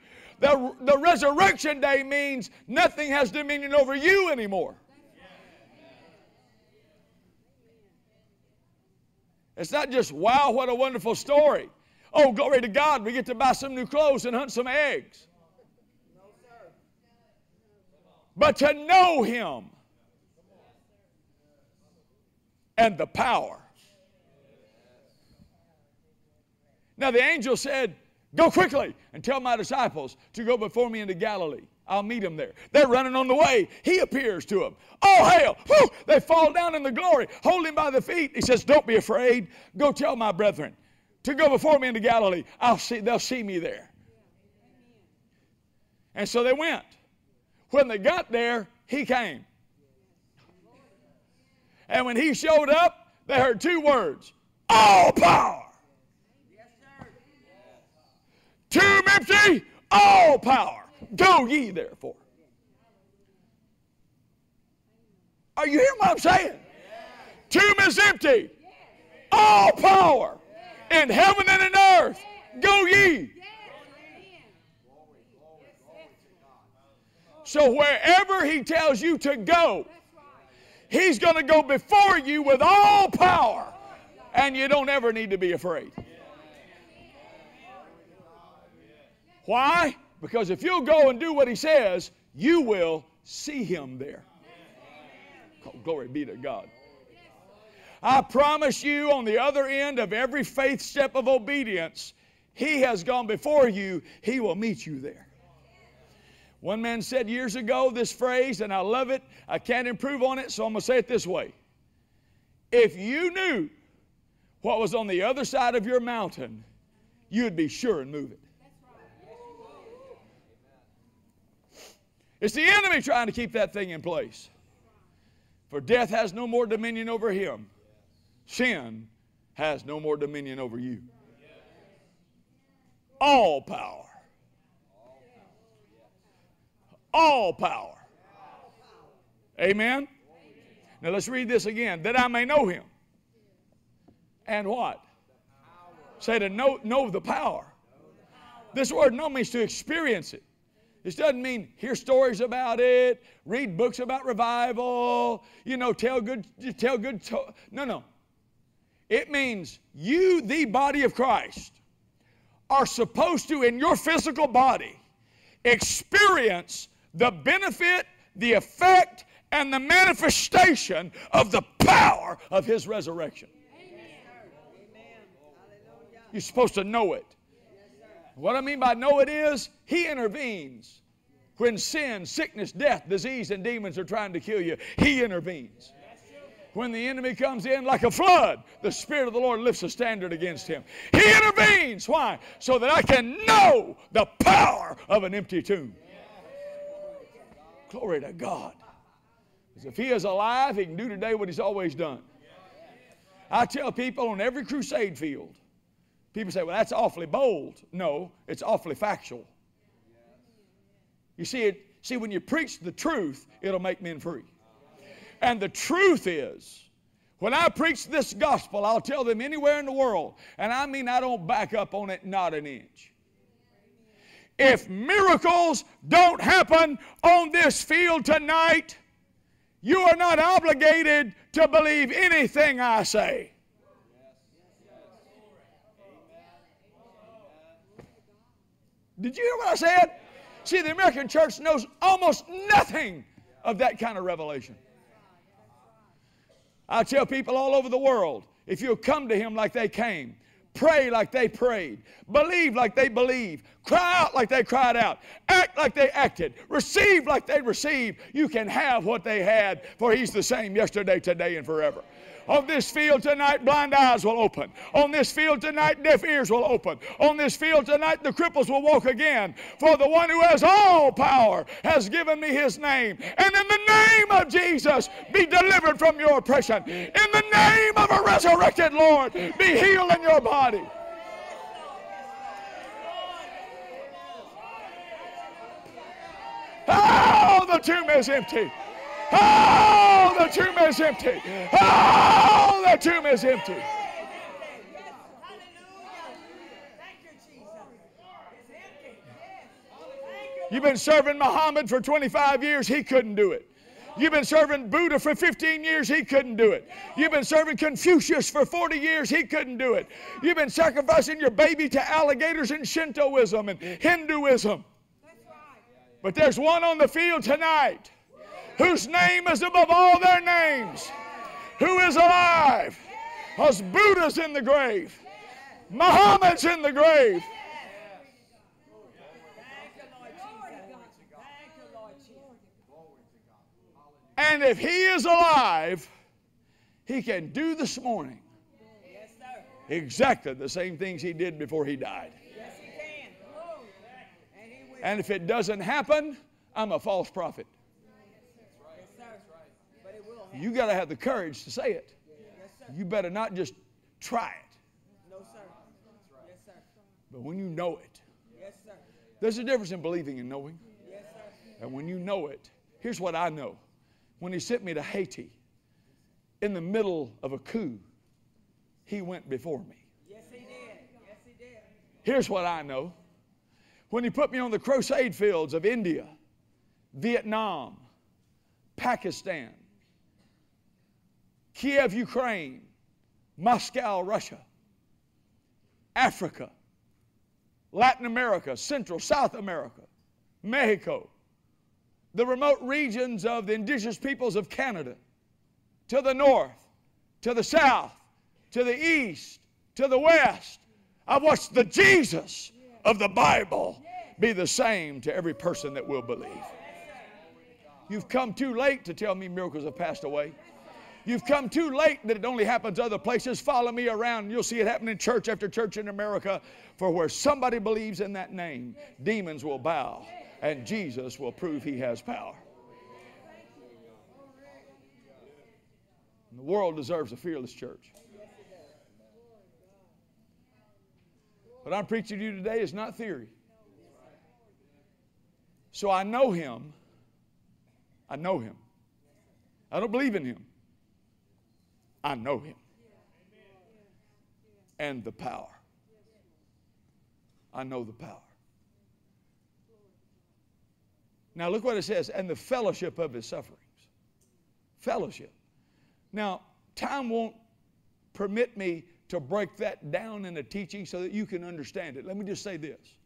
Speaker 1: The, the resurrection day means nothing has dominion over you anymore. It's not just, wow, what a wonderful story. Oh, glory to God, we get to buy some new clothes and hunt some eggs. But to know Him and the power Now the angel said, Go quickly and tell my disciples to go before me into Galilee. I'll meet them there. They're running on the way. He appears to them. Oh! Whew! They fall down in the glory, hold him by the feet. He says, Don't be afraid. Go tell my brethren to go before me into Galilee. I'll see, they'll see me there. And so they went. When they got there, he came. And when he showed up, they heard two words all power tomb empty, all power. Go ye therefore. Are you hearing what I'm saying? Tomb is empty. All power in heaven and in earth. Go ye. So wherever he tells you to go, he's going to go before you with all power. And you don't ever need to be afraid. Why? Because if you'll go and do what he says, you will see him there. Oh, glory be to God. I promise you, on the other end of every faith step of obedience, he has gone before you, he will meet you there. One man said years ago this phrase, and I love it. I can't improve on it, so I'm going to say it this way. If you knew what was on the other side of your mountain, you'd be sure and move it. It's the enemy trying to keep that thing in place. For death has no more dominion over him, sin has no more dominion over you. All power. All power. Amen. Now let's read this again. That I may know him. And what? Say to know, know the power. This word know means to experience it. This doesn't mean hear stories about it, read books about revival, you know, tell good, tell good. To- no, no. It means you, the body of Christ, are supposed to, in your physical body, experience the benefit, the effect, and the manifestation of the power of His resurrection. You're supposed to know it. What I mean by know it is, He intervenes. When sin, sickness, death, disease, and demons are trying to kill you, He intervenes. When the enemy comes in like a flood, the Spirit of the Lord lifts a standard against him. He intervenes. Why? So that I can know the power of an empty tomb. Glory to God. Because if He is alive, He can do today what He's always done. I tell people on every crusade field, People say, well, that's awfully bold. No, it's awfully factual. You see, it, see, when you preach the truth, it'll make men free. And the truth is, when I preach this gospel, I'll tell them anywhere in the world, and I mean I don't back up on it not an inch. If miracles don't happen on this field tonight, you are not obligated to believe anything I say. Did you hear what I said? See, the American church knows almost nothing of that kind of revelation. I tell people all over the world if you'll come to Him like they came, pray like they prayed, believe like they believed, cry out like they cried out, act like they acted, receive like they received, you can have what they had, for He's the same yesterday, today, and forever. On this field tonight, blind eyes will open. On this field tonight, deaf ears will open. On this field tonight, the cripples will walk again. For the one who has all power has given me his name. And in the name of Jesus, be delivered from your oppression. In the name of a resurrected Lord, be healed in your body. Oh, the tomb is empty. Oh, the tomb is empty. Oh, the tomb is empty. You've been serving Muhammad for 25 years, he couldn't do it. You've been serving Buddha for 15 years, he couldn't do it. You've been serving Confucius for 40 years, he couldn't do it. You've been sacrificing your baby to alligators in Shintoism and Hinduism. But there's one on the field tonight whose name is above all their names, who is alive. Because Buddha's in the grave, Muhammad's in the grave. And if he is alive, he can do this morning exactly the same things he did before he died. And if it doesn't happen, I'm a false prophet. You got to have the courage to say it. You better not just try it.
Speaker 3: No, sir. Yes, sir.
Speaker 1: But when you know it,
Speaker 3: Yes, sir.
Speaker 1: there's a difference in believing and knowing.
Speaker 3: Yes, sir.
Speaker 1: And when you know it, here's what I know. When he sent me to Haiti in the middle of a coup, he went before me.
Speaker 3: Yes, he did. Yes, he did.
Speaker 1: Here's what I know. When he put me on the crusade fields of India, Vietnam, Pakistan, Kiev, Ukraine, Moscow, Russia, Africa, Latin America, Central, South America, Mexico, the remote regions of the indigenous peoples of Canada, to the north, to the south, to the east, to the west. I've watched the Jesus of the Bible be the same to every person that will believe. You've come too late to tell me miracles have passed away. You've come too late that it only happens other places. Follow me around, you'll see it happen in church after church in America. For where somebody believes in that name, demons will bow, and Jesus will prove he has power. And the world deserves a fearless church. What I'm preaching to you today is not theory. So I know him. I know him. I don't believe in him. I know him. And the power. I know the power. Now look what it says, and the fellowship of his sufferings. Fellowship. Now, time won't permit me to break that down in a teaching so that you can understand it. Let me just say this.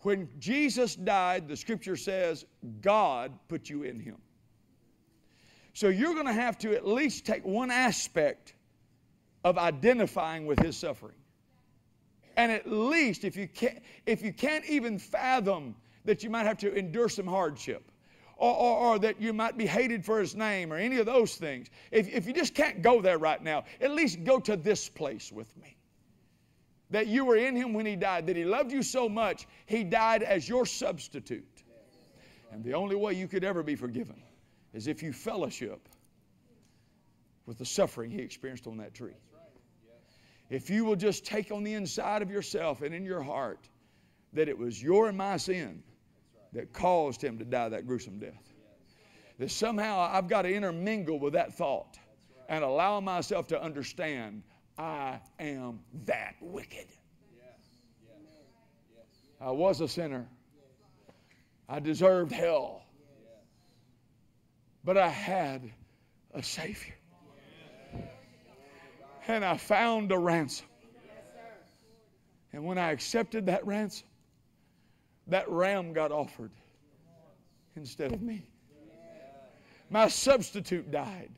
Speaker 1: When Jesus died, the scripture says God put you in him. So you're going to have to at least take one aspect of identifying with his suffering. And at least if you can't, if you can't even fathom that you might have to endure some hardship, or, or, or, that you might be hated for his name, or any of those things, if, if you just can't go there right now, at least go to this place with me. That you were in him when he died, that he loved you so much, he died as your substitute. And the only way you could ever be forgiven is if you fellowship with the suffering he experienced on that tree. If you will just take on the inside of yourself and in your heart that it was your and my sin that caused him to die that gruesome death. That somehow I've got to intermingle with that thought and allow myself to understand I am that wicked. I was a sinner. I deserved hell but I had a Savior. And I found a ransom. And when I accepted that ransom, that ram got offered instead of me. My substitute died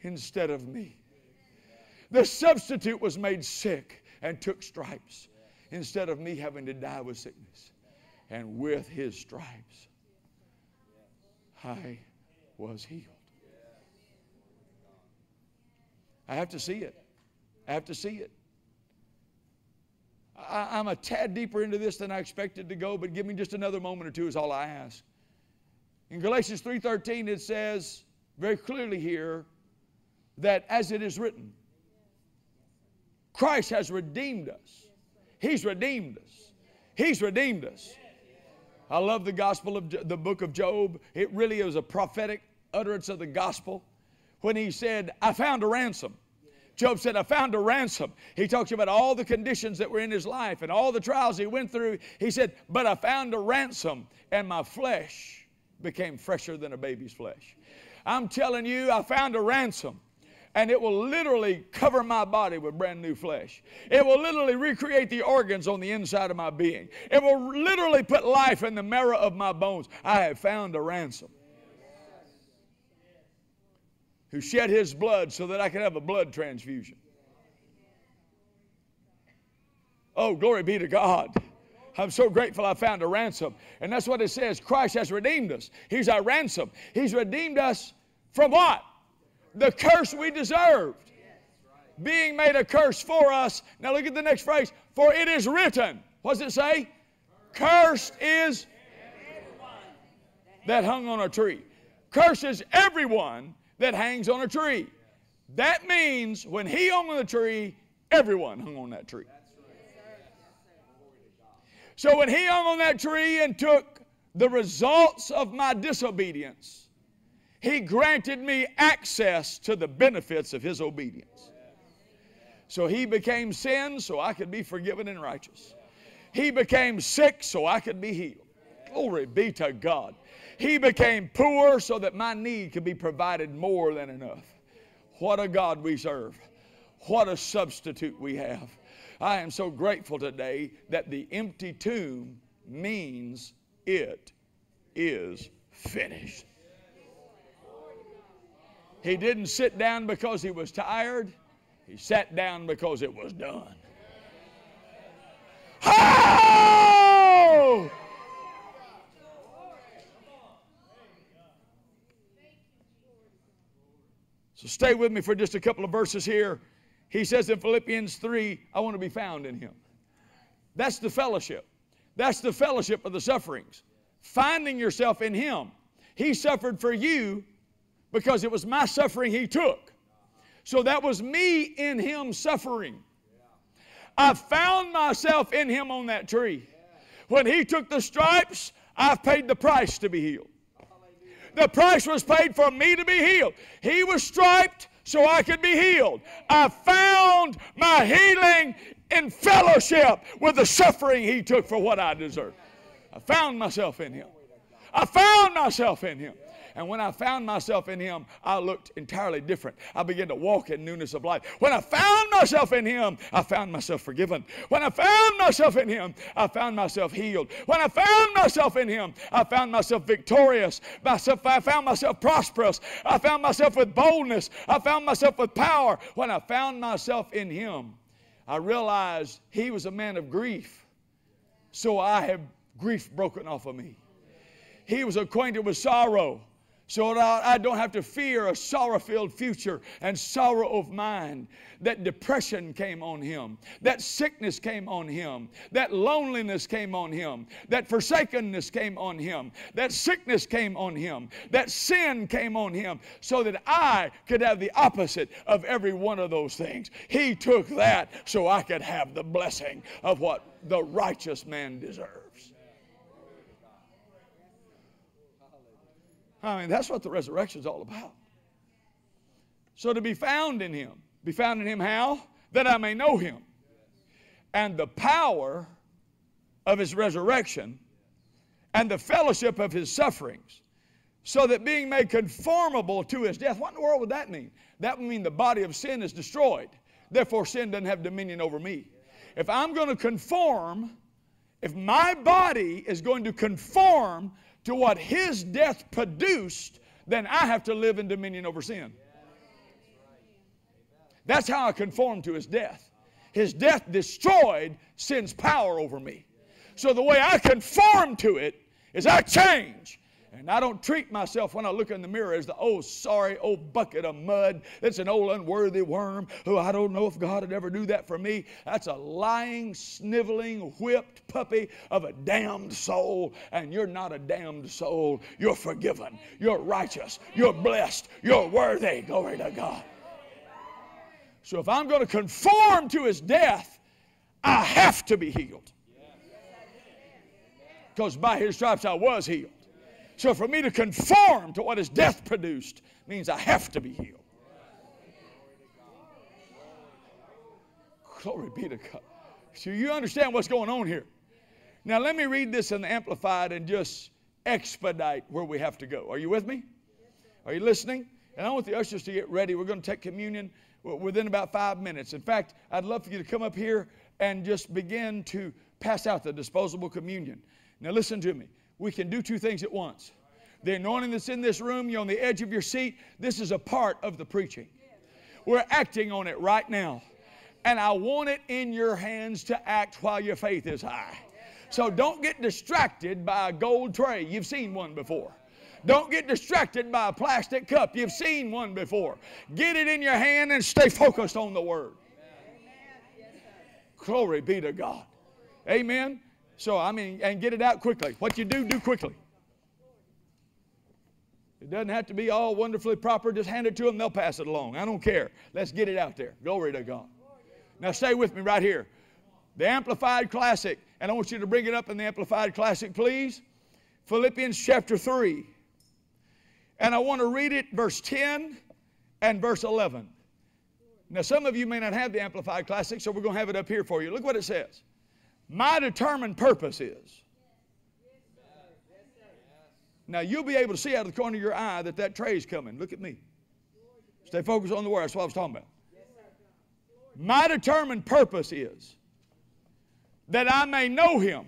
Speaker 1: instead of me. The substitute was made sick and took stripes instead of me having to die with sickness. And with his stripes, I was healed. I have to see it. I have to see it. I, am a tad deeper into this than I expected to go, but give me just another moment or two is all I ask. In Galatians 3:13 it says very clearly here that as it is written, Christ has redeemed us. He's redeemed us. He's redeemed us. I love the gospel of the book of Job. It really is a prophetic utterance of the gospel when he said, I found a ransom. Job said, I found a ransom. He talks about all the conditions that were in his life and all the trials he went through. He said, But I found a ransom, and my flesh became fresher than a baby's flesh. I'm telling you, I found a ransom and it will literally cover my body with brand new flesh. It will literally recreate the organs on the inside of my being. It will literally put life in the marrow of my bones. I have found a ransom who shed his blood so that I could have a blood transfusion. Oh, glory be to God. I'm so grateful I found a ransom. And that's what it says Christ has redeemed us. He's our ransom. He's redeemed us from what? The curse we deserved. Being made a curse for us. Now look at the next phrase. For it is written. What does it say? Cursed is that hung on a tree. Curses everyone that hangs on a tree. That means when he hung on the tree, everyone hung on that tree. So when he hung on that tree and took the results of my disobedience, he granted me access to the benefits of his obedience. So he became sin so I could be forgiven and righteous. He became sick so I could be healed. Glory be to God. He became poor so that my need could be provided more than enough. What a God we serve. What a substitute we have. I am so grateful today that the empty tomb means it is finished. He didn't sit down because he was tired, he sat down because it was done. So stay with me for just a couple of verses here. He says in Philippians 3, I want to be found in him. That's the fellowship. That's the fellowship of the sufferings. Finding yourself in him. He suffered for you because it was my suffering he took. So that was me in him suffering. I found myself in him on that tree. When he took the stripes, I've paid the price to be healed. The price was paid for me to be healed. He was striped so I could be healed. I found my healing in fellowship with the suffering he took for what I deserved. I found myself in him. I found myself in him. And when I found myself in Him, I looked entirely different. I began to walk in newness of life. When I found myself in Him, I found myself forgiven. When I found myself in Him, I found myself healed. When I found myself in Him, I found myself victorious. Myself, I found myself prosperous. I found myself with boldness. I found myself with power. When I found myself in Him, I realized He was a man of grief. So I have grief broken off of me. He was acquainted with sorrow so that I don't have to fear a sorrow filled future and sorrow of mind. That depression came on him, that sickness came on him, that loneliness came on him, that forsakenness came on him, that sickness came on him, that sin came on him, so that I could have the opposite of every one of those things. He took that so I could have the blessing of what the righteous man deserves. I mean, that's what the resurrection is all about. So to be found in him, be found in him how? That I may know him. And the power of his resurrection and the fellowship of his sufferings, so that being made conformable to his death. What in the world would that mean? That would mean the body of sin is destroyed. Therefore, sin doesn't have dominion over me. If I'm going to conform, if my body is going to conform to what his death produced, then I have to live in dominion over sin. That's how I conform to his death. His death destroyed sin's power over me. So the way I conform to it is I change. And I don't treat myself when I look in the mirror as the old sorry old bucket of mud that's an old unworthy worm who I don't know if God would ever do that for me. That's a lying, sniveling, whipped puppy of a damned soul. And you're not a damned soul. You're forgiven. You're righteous. You're blessed. You're worthy. Glory to God. So if I'm going to conform to his death, I have to be healed. Because by his stripes I was healed. So for me to conform to what his death produced means I have to be healed. Glory be to God. So you understand what's going on here. Now let me read this in the Amplified and just expedite where we have to go. Are you with me? Are you listening? And I want the ushers to get ready. We're going to take communion within about five minutes. In fact, I'd love for you to come up here and just begin to pass out the disposable communion. Now listen to me we can do two things at once. The anointing that's in this room, you're on the edge of your seat, this is a part of the preaching. We're acting on it right now. And I want it in your hands to act while your faith is high. So don't get distracted by a gold tray. You've seen one before. Don't get distracted by a plastic cup. You've seen one before. Get it in your hand and stay focused on the Word. Glory be to God. Amen. So, I mean, and get it out quickly. What you do, do quickly. It doesn't have to be all wonderfully proper. Just hand it to them, they'll pass it along. I don't care. Let's get it out there. Glory to God. Now, stay with me right here. The Amplified Classic, and I want you to bring it up in the Amplified Classic, please. Philippians chapter 3. And I want to read it, verse 10 and verse 11. Now, some of you may not have the Amplified Classic, so we're going to have it up here for you. Look what it says. My determined purpose is. Now you'll be able to see out of the corner of your eye that that tray is coming. Look at me. Stay focused on the word. That's what I was talking about. My determined purpose is that I may know him.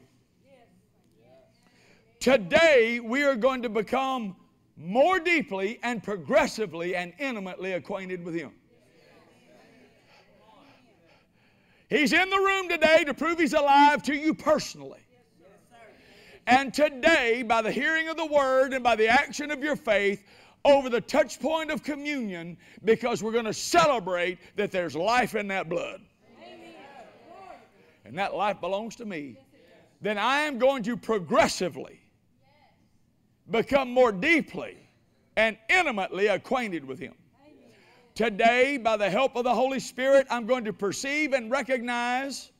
Speaker 1: Today, we are going to become more deeply and progressively and intimately acquainted with him. He's in the room today to prove he's alive to you personally. And today, by the hearing of the word and by the action of your faith, over the touch point of communion, because we're going to celebrate that there's life in that blood. And that life belongs to me. Then I am going to progressively become more deeply and intimately acquainted with Him. Today, by the help of the Holy Spirit, I'm going to perceive and recognize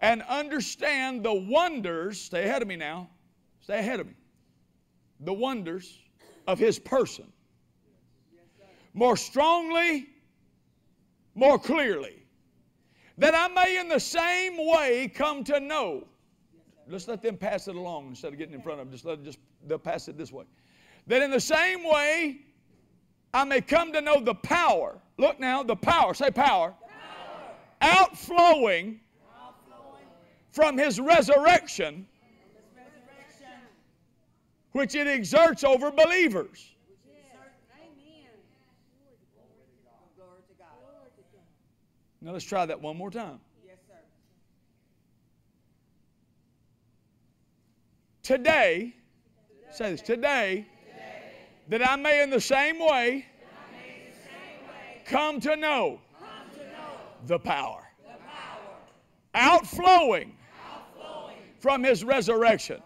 Speaker 1: and understand the wonders. Stay ahead of me now. Stay ahead of me. The wonders of His person. More strongly, more clearly. That I may in the same way come to know. Let's let them pass it along instead of getting in front of them. Just let them just they'll pass it this way. That in the same way I may come to know the power. Look now, the power, say power. power. Outflowing, Outflowing from his resurrection, which it exerts over believers. Now let's try that one more time.
Speaker 3: Yes, sir.
Speaker 1: Today, say this, today, that I may in the same way come to know the power outflowing from his resurrection,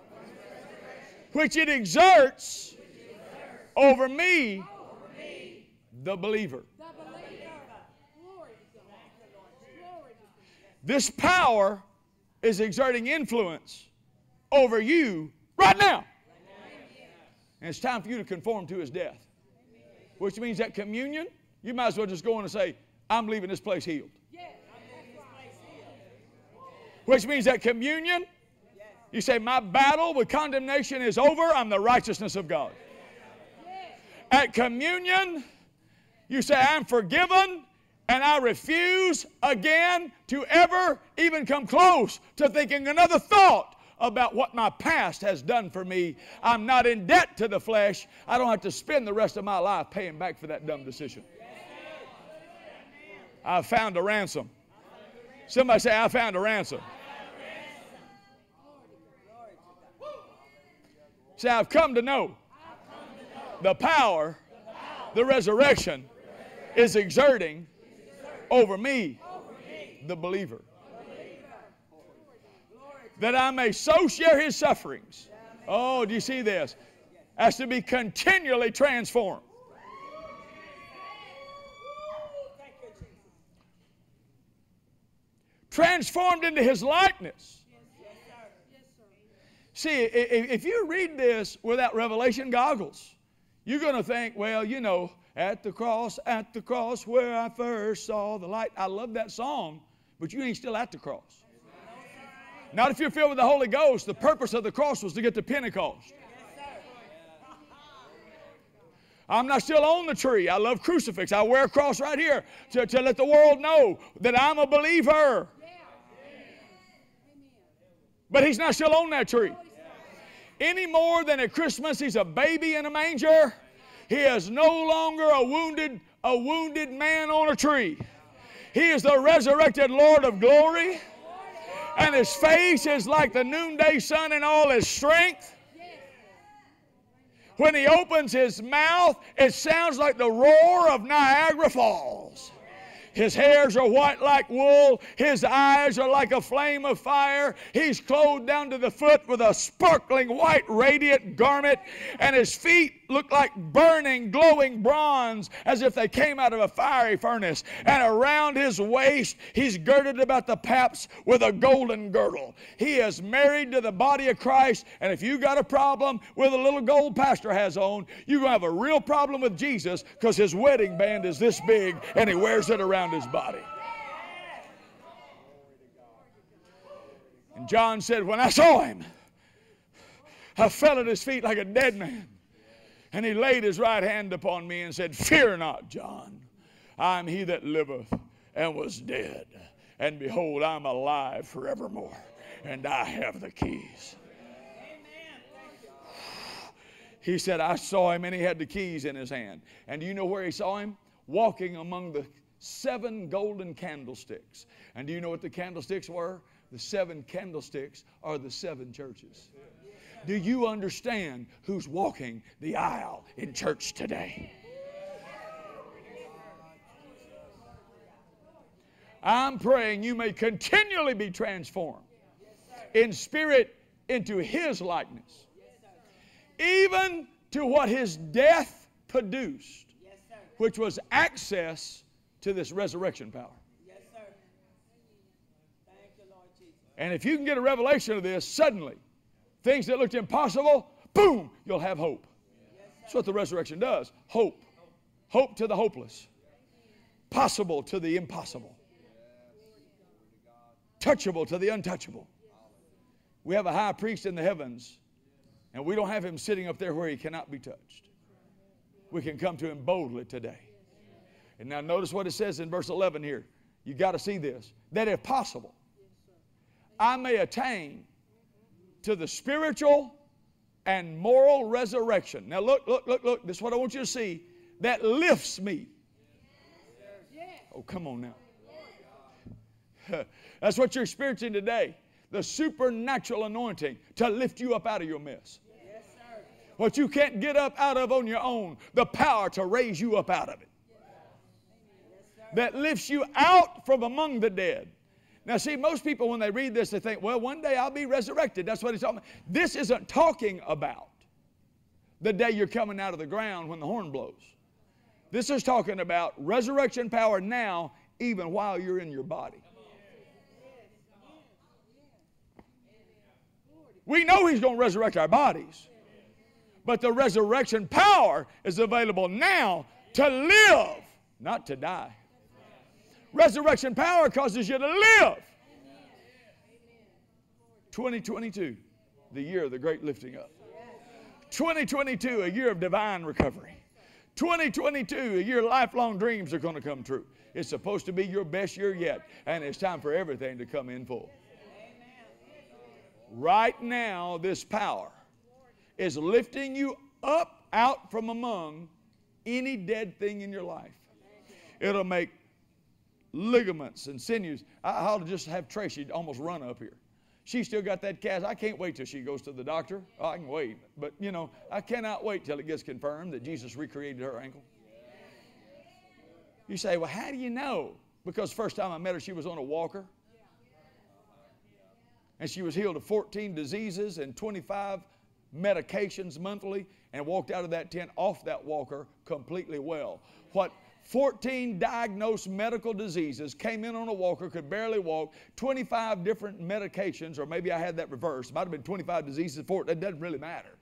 Speaker 1: which it exerts over me, the believer. This power is exerting influence over you right now. And it's time for you to conform to his death. Which means that communion, you might as well just go in and say, I'm leaving this place healed. Which means that communion, you say, My battle with condemnation is over. I'm the righteousness of God. At communion, you say, I'm forgiven and I refuse again to ever even come close to thinking another thought about what my past has done for me. I'm not in debt to the flesh. I don't have to spend the rest of my life paying back for that dumb decision. I found a ransom. Somebody say, I found a ransom. Say, I've come to know the power, the resurrection is exerting over me, the believer that I may so share his sufferings. Oh, do you see this? As to be continually transformed. Transformed into his likeness. See, if you read this without revelation goggles, you're going to think, well, you know, at the cross, at the cross where I first saw the light. I love that song, but you ain't still at the cross. Not if you're filled with the Holy Ghost. The purpose of the cross was to get to Pentecost. I'm not still on the tree. I love crucifix. I wear a cross right here to, to let the world know that I'm a believer. But he's not still on that tree. Any more than at Christmas he's a baby in a manger, he is no longer a wounded, a wounded man on a tree. He is the resurrected Lord of glory and his face is like the noonday sun in all his strength. When he opens his mouth, it sounds like the roar of Niagara Falls. His hairs are white like wool. His eyes are like a flame of fire. He's clothed down to the foot with a sparkling white radiant garment, and his feet look like burning, glowing bronze as if they came out of a fiery furnace. And around his waist, he's girded about the paps with a golden girdle. He is married to the body of Christ, and if you got a problem with a little gold pastor has on, you're going to have a real problem with Jesus because his wedding band is this big and he wears it around his body. And John said, When I saw him, I fell at his feet like a dead man. And he laid his right hand upon me and said, Fear not, John. I am he that liveth and was dead. And behold, I'm alive forevermore. and I have the keys. Amen. He said, I saw him and he had the keys in his hand. And do you know where he saw him? Walking among the seven golden candlesticks. And do you know what the candlesticks were? The seven candlesticks are the seven churches. Do you understand who's walking the aisle in church today? I'm praying you may continually be transformed in spirit into His likeness, even to what His death produced, which was access to this resurrection power. And if you can get a revelation of this, suddenly, things that looked impossible, boom, you'll have hope. That's what the resurrection does hope. Hope to the hopeless, possible to the impossible, touchable to the untouchable. We have a high priest in the heavens, and we don't have him sitting up there where he cannot be touched. We can come to him boldly today. And now notice what it says in verse 11 here. You got to see this. That if possible, I may attain to the spiritual and moral resurrection. Now look, look, look, look. This is what I want you to see. That lifts me. Oh, come on now. <laughs> That's what you're experiencing today. The supernatural anointing to lift you up out of your mess. What you can't get up out of on your own, the power to raise you up out of it. That lifts you out from among the dead. Now, see, most people, when they read this, they think, well, one day I'll be resurrected. That's what he's talking about. This isn't talking about the day you're coming out of the ground when the horn blows. This is talking about resurrection power now, even while you're in your body. We know He's going to resurrect our bodies, but the resurrection power is available now to live, not to die. Resurrection power causes you to live. 2022, the year of the great lifting up. 2022, a year of divine recovery. 2022, a year lifelong dreams are going to come true. It's supposed to be your best year yet, and it's time for everything to come in full. Right now, this power is lifting you up out from among any dead thing in your life. It'll make ligaments and sinews. I I ought to just have Tracy almost run up here. She still got that cast. I can't wait till she goes to the doctor. Oh, I can wait. But, you know, I cannot wait till it gets confirmed that Jesus recreated her ankle. You say, well, how do you know? Because the first time I met her, she was on a walker. And she was healed of 14 diseases and 25 medications monthly and walked out of that tent off that walker completely well. What 14 diagnosed medical diseases, came in on a walker, could barely walk, 25 different medications, or maybe I had that reversed. Might have been 25 diseases, four, it doesn't really matter.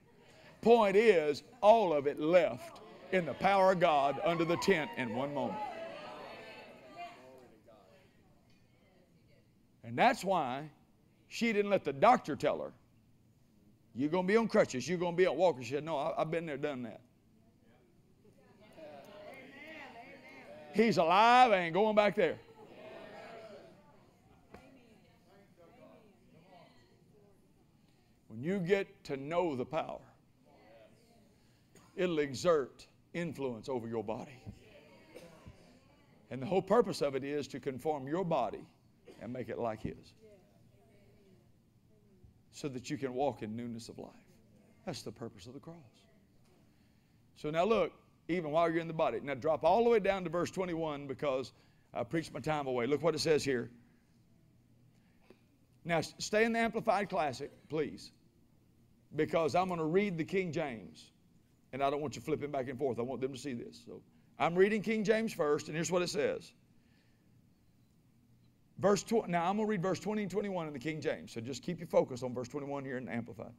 Speaker 1: Point is, all of it left in the power of God under the tent in one moment. And that's why she didn't let the doctor tell her, You're going to be on crutches, you're going to be on walker. She said, No, I've been there, done that. He's alive, I ain't going back there. When you get to know the power, it'll exert influence over your body. And the whole purpose of it is to conform your body and make it like His so that you can walk in newness of life. That's the purpose of the cross. So now look, even while you're in the body. Now drop all the way down to verse 21 because I preached my time away. Look what it says here. Now stay in the Amplified Classic, please, because I'm going to read the King James, and I don't want you flipping back and forth. I want them to see this. So I'm reading King James first, and here's what it says. Verse 20, now I'm going to read verse 20 and 21 in the King James. So just keep your focus on verse 21 here in Amplified.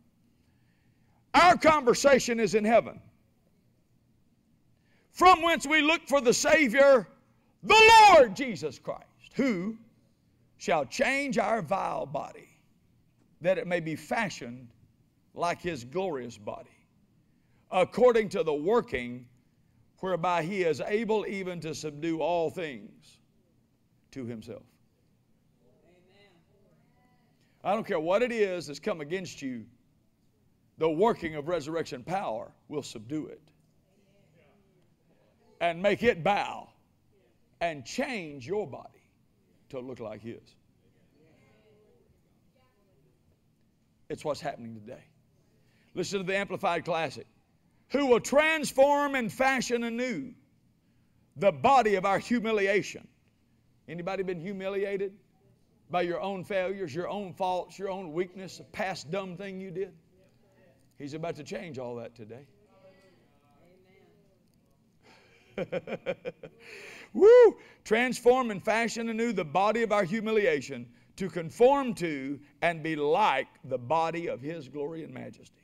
Speaker 1: Our conversation is in heaven, from whence we look for the Savior, the Lord Jesus Christ, who shall change our vile body, that it may be fashioned like his glorious body, according to the working whereby he is able even to subdue all things to himself. I don't care what it is that's come against you, the working of resurrection power will subdue it and make it bow and change your body to look like His. It's what's happening today. Listen to the Amplified Classic. Who will transform and fashion anew the body of our humiliation. Anybody been humiliated by your own failures, your own faults, your own weakness, a past dumb thing you did? He's about to change all that today. <laughs> Woo! Transform and fashion anew the body of our humiliation to conform to and be like the body of His glory and majesty.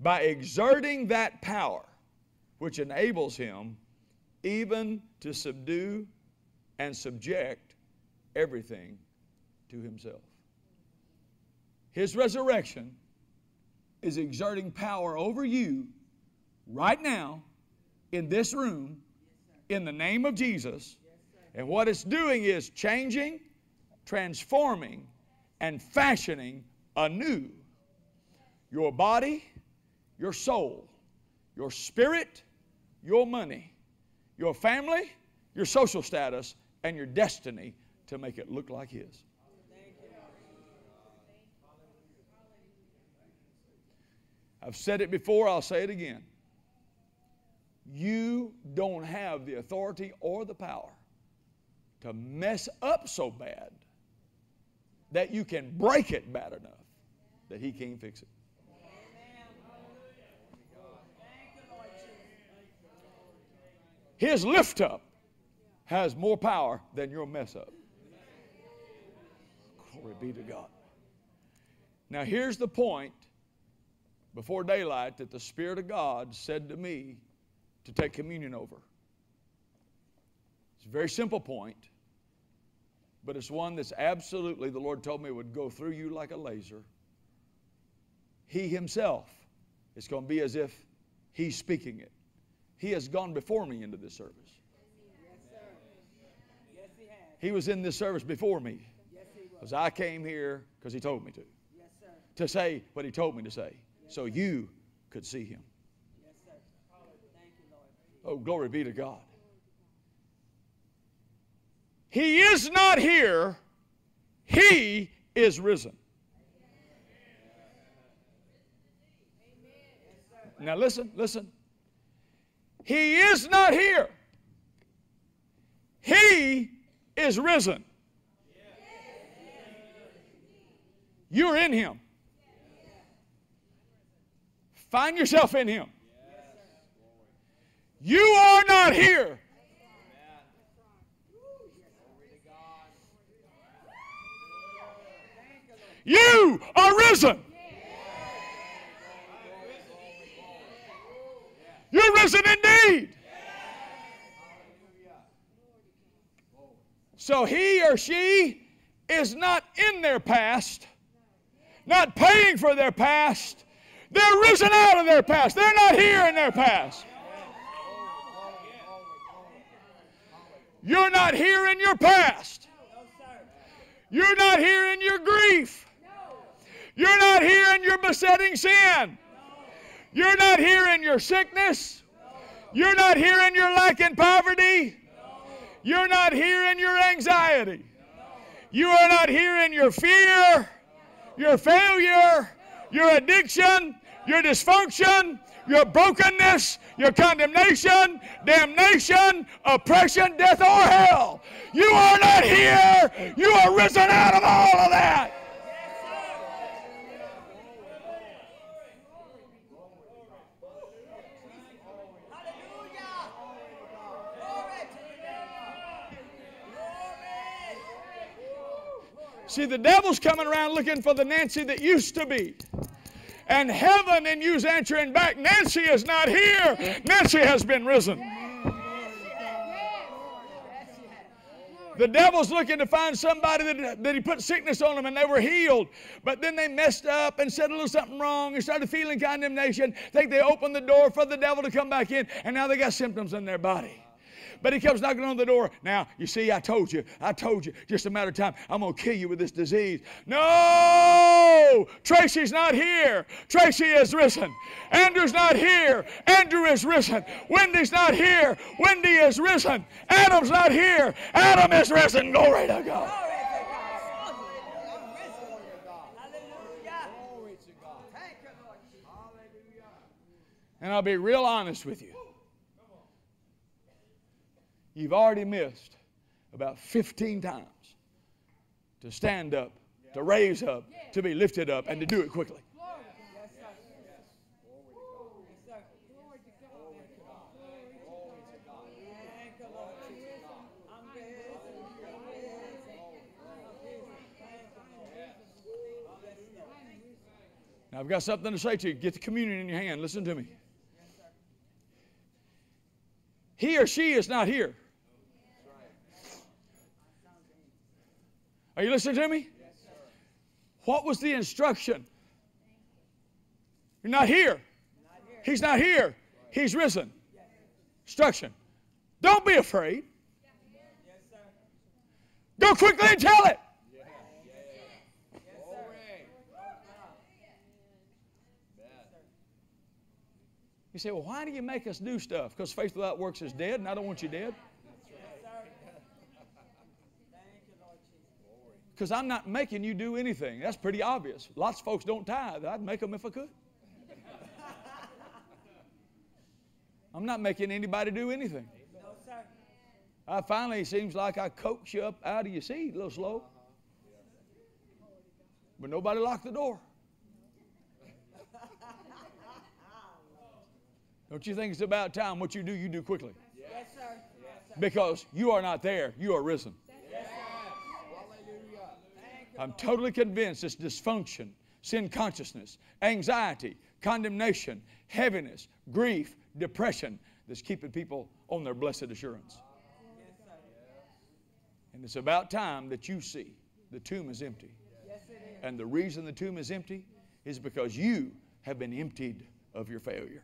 Speaker 1: By exerting that power which enables Him even to subdue and subject everything to Himself. His resurrection is exerting power over you right now in this room in the name of Jesus. And what it's doing is changing, transforming, and fashioning anew your body, your soul, your spirit, your money, your family, your social status, and your destiny to make it look like His. I've said it before, I'll say it again. You don't have the authority or the power to mess up so bad that you can break it bad enough that He can't fix it. His lift up has more power than your mess up. Glory be to God. Now, here's the point before daylight that the Spirit of God said to me to take communion over. It's a very simple point, but it's one that's absolutely, the Lord told me, would go through you like a laser. He Himself, it's going to be as if He's speaking it. He has gone before me into this service.
Speaker 3: Yes, he has.
Speaker 1: He was in this service before me
Speaker 3: Yes, he was.
Speaker 1: because I came here because He told me to,
Speaker 3: Yes, sir.
Speaker 1: to say what He told me to say, so you could see Him.
Speaker 3: Yes, sir. Thank you, Lord.
Speaker 1: Oh, glory be to God. He is not here, He is risen. Now, listen, listen. He is not here, He is risen. You're in Him. Find yourself in Him. You are not here. You are risen. You're risen indeed. So he or she is not in their past, not paying for their past. They're risen out of their past. They're not here in their past. You're not here in your past. You're not here in your grief. You're not here in your besetting sin. You're not here in your sickness. You're not here in your lack and poverty. You're not here in your anxiety. You are not here in your fear, your failure, your addiction, your dysfunction, your brokenness, your condemnation, damnation, oppression, death, or hell. You are not here. You are risen out of all of that. See, the devil's coming around looking for the Nancy that used to be. And heaven and you's answering back, Nancy is not here. Nancy has been risen. The devil's looking to find somebody that, that he put sickness on them and they were healed. But then they messed up and said a little something wrong and started feeling condemnation. Think they opened the door for the devil to come back in and now they got symptoms in their body. But he comes knocking on the door. Now, you see, I told you, I told you, just a matter of time, I'm going to kill you with this disease. No! Tracy's not here. Tracy is risen. Andrew's not here. Andrew is risen. Wendy's not here. Wendy is risen. Adam's not here. Adam is risen. Glory to God. And I'll be real honest with you. You've already missed about 15 times to stand up, to raise up, to be lifted up, and to do it quickly. Now, I've got something to say to you. Get the communion in your hand. Listen to me. He or she is not here. Are you listening to me? What was the instruction? You're not here. He's not here. He's risen. Instruction. Don't be afraid. Go quickly and tell it. You say, well, why do you make us do stuff? Because faith without works is dead, and I don't want you dead. Because I'm not making you do anything. That's pretty obvious. Lots of folks don't tithe. I'd make them if I could. <laughs> I'm not making anybody do anything. I finally it seems like I coax you up out of your seat a little slow. But nobody locked the door. <laughs> Don't you think it's about time what you do, you do quickly?
Speaker 3: Yes, sir.
Speaker 1: Because you are not there, you are risen. I'm totally convinced it's dysfunction, sin consciousness, anxiety, condemnation, heaviness, grief, depression that's keeping people on their blessed assurance. And it's about time that you see the tomb is empty. And the reason the tomb is empty is because you have been emptied of your failure.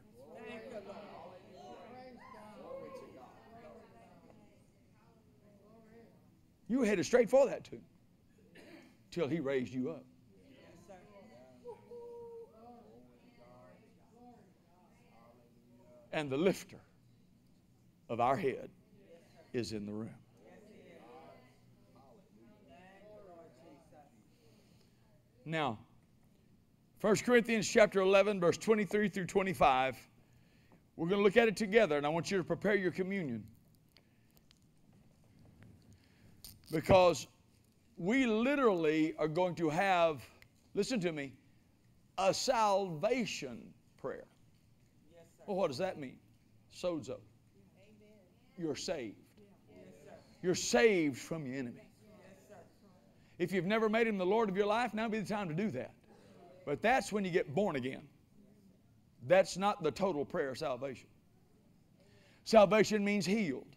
Speaker 1: You were headed straight for that tomb till he raised you up. And the lifter of our head is in the room. Now, 1 Corinthians chapter 11, verse 23 through 25. We're going to look at it together, and I want you to prepare your communion. Because we literally are going to have, listen to me, a salvation prayer. Well, what does that mean? Sozo. You're saved. You're saved from your enemy. If you've never made him the Lord of your life, now would be the time to do that. But that's when you get born again. That's not the total prayer of salvation. Salvation means healed,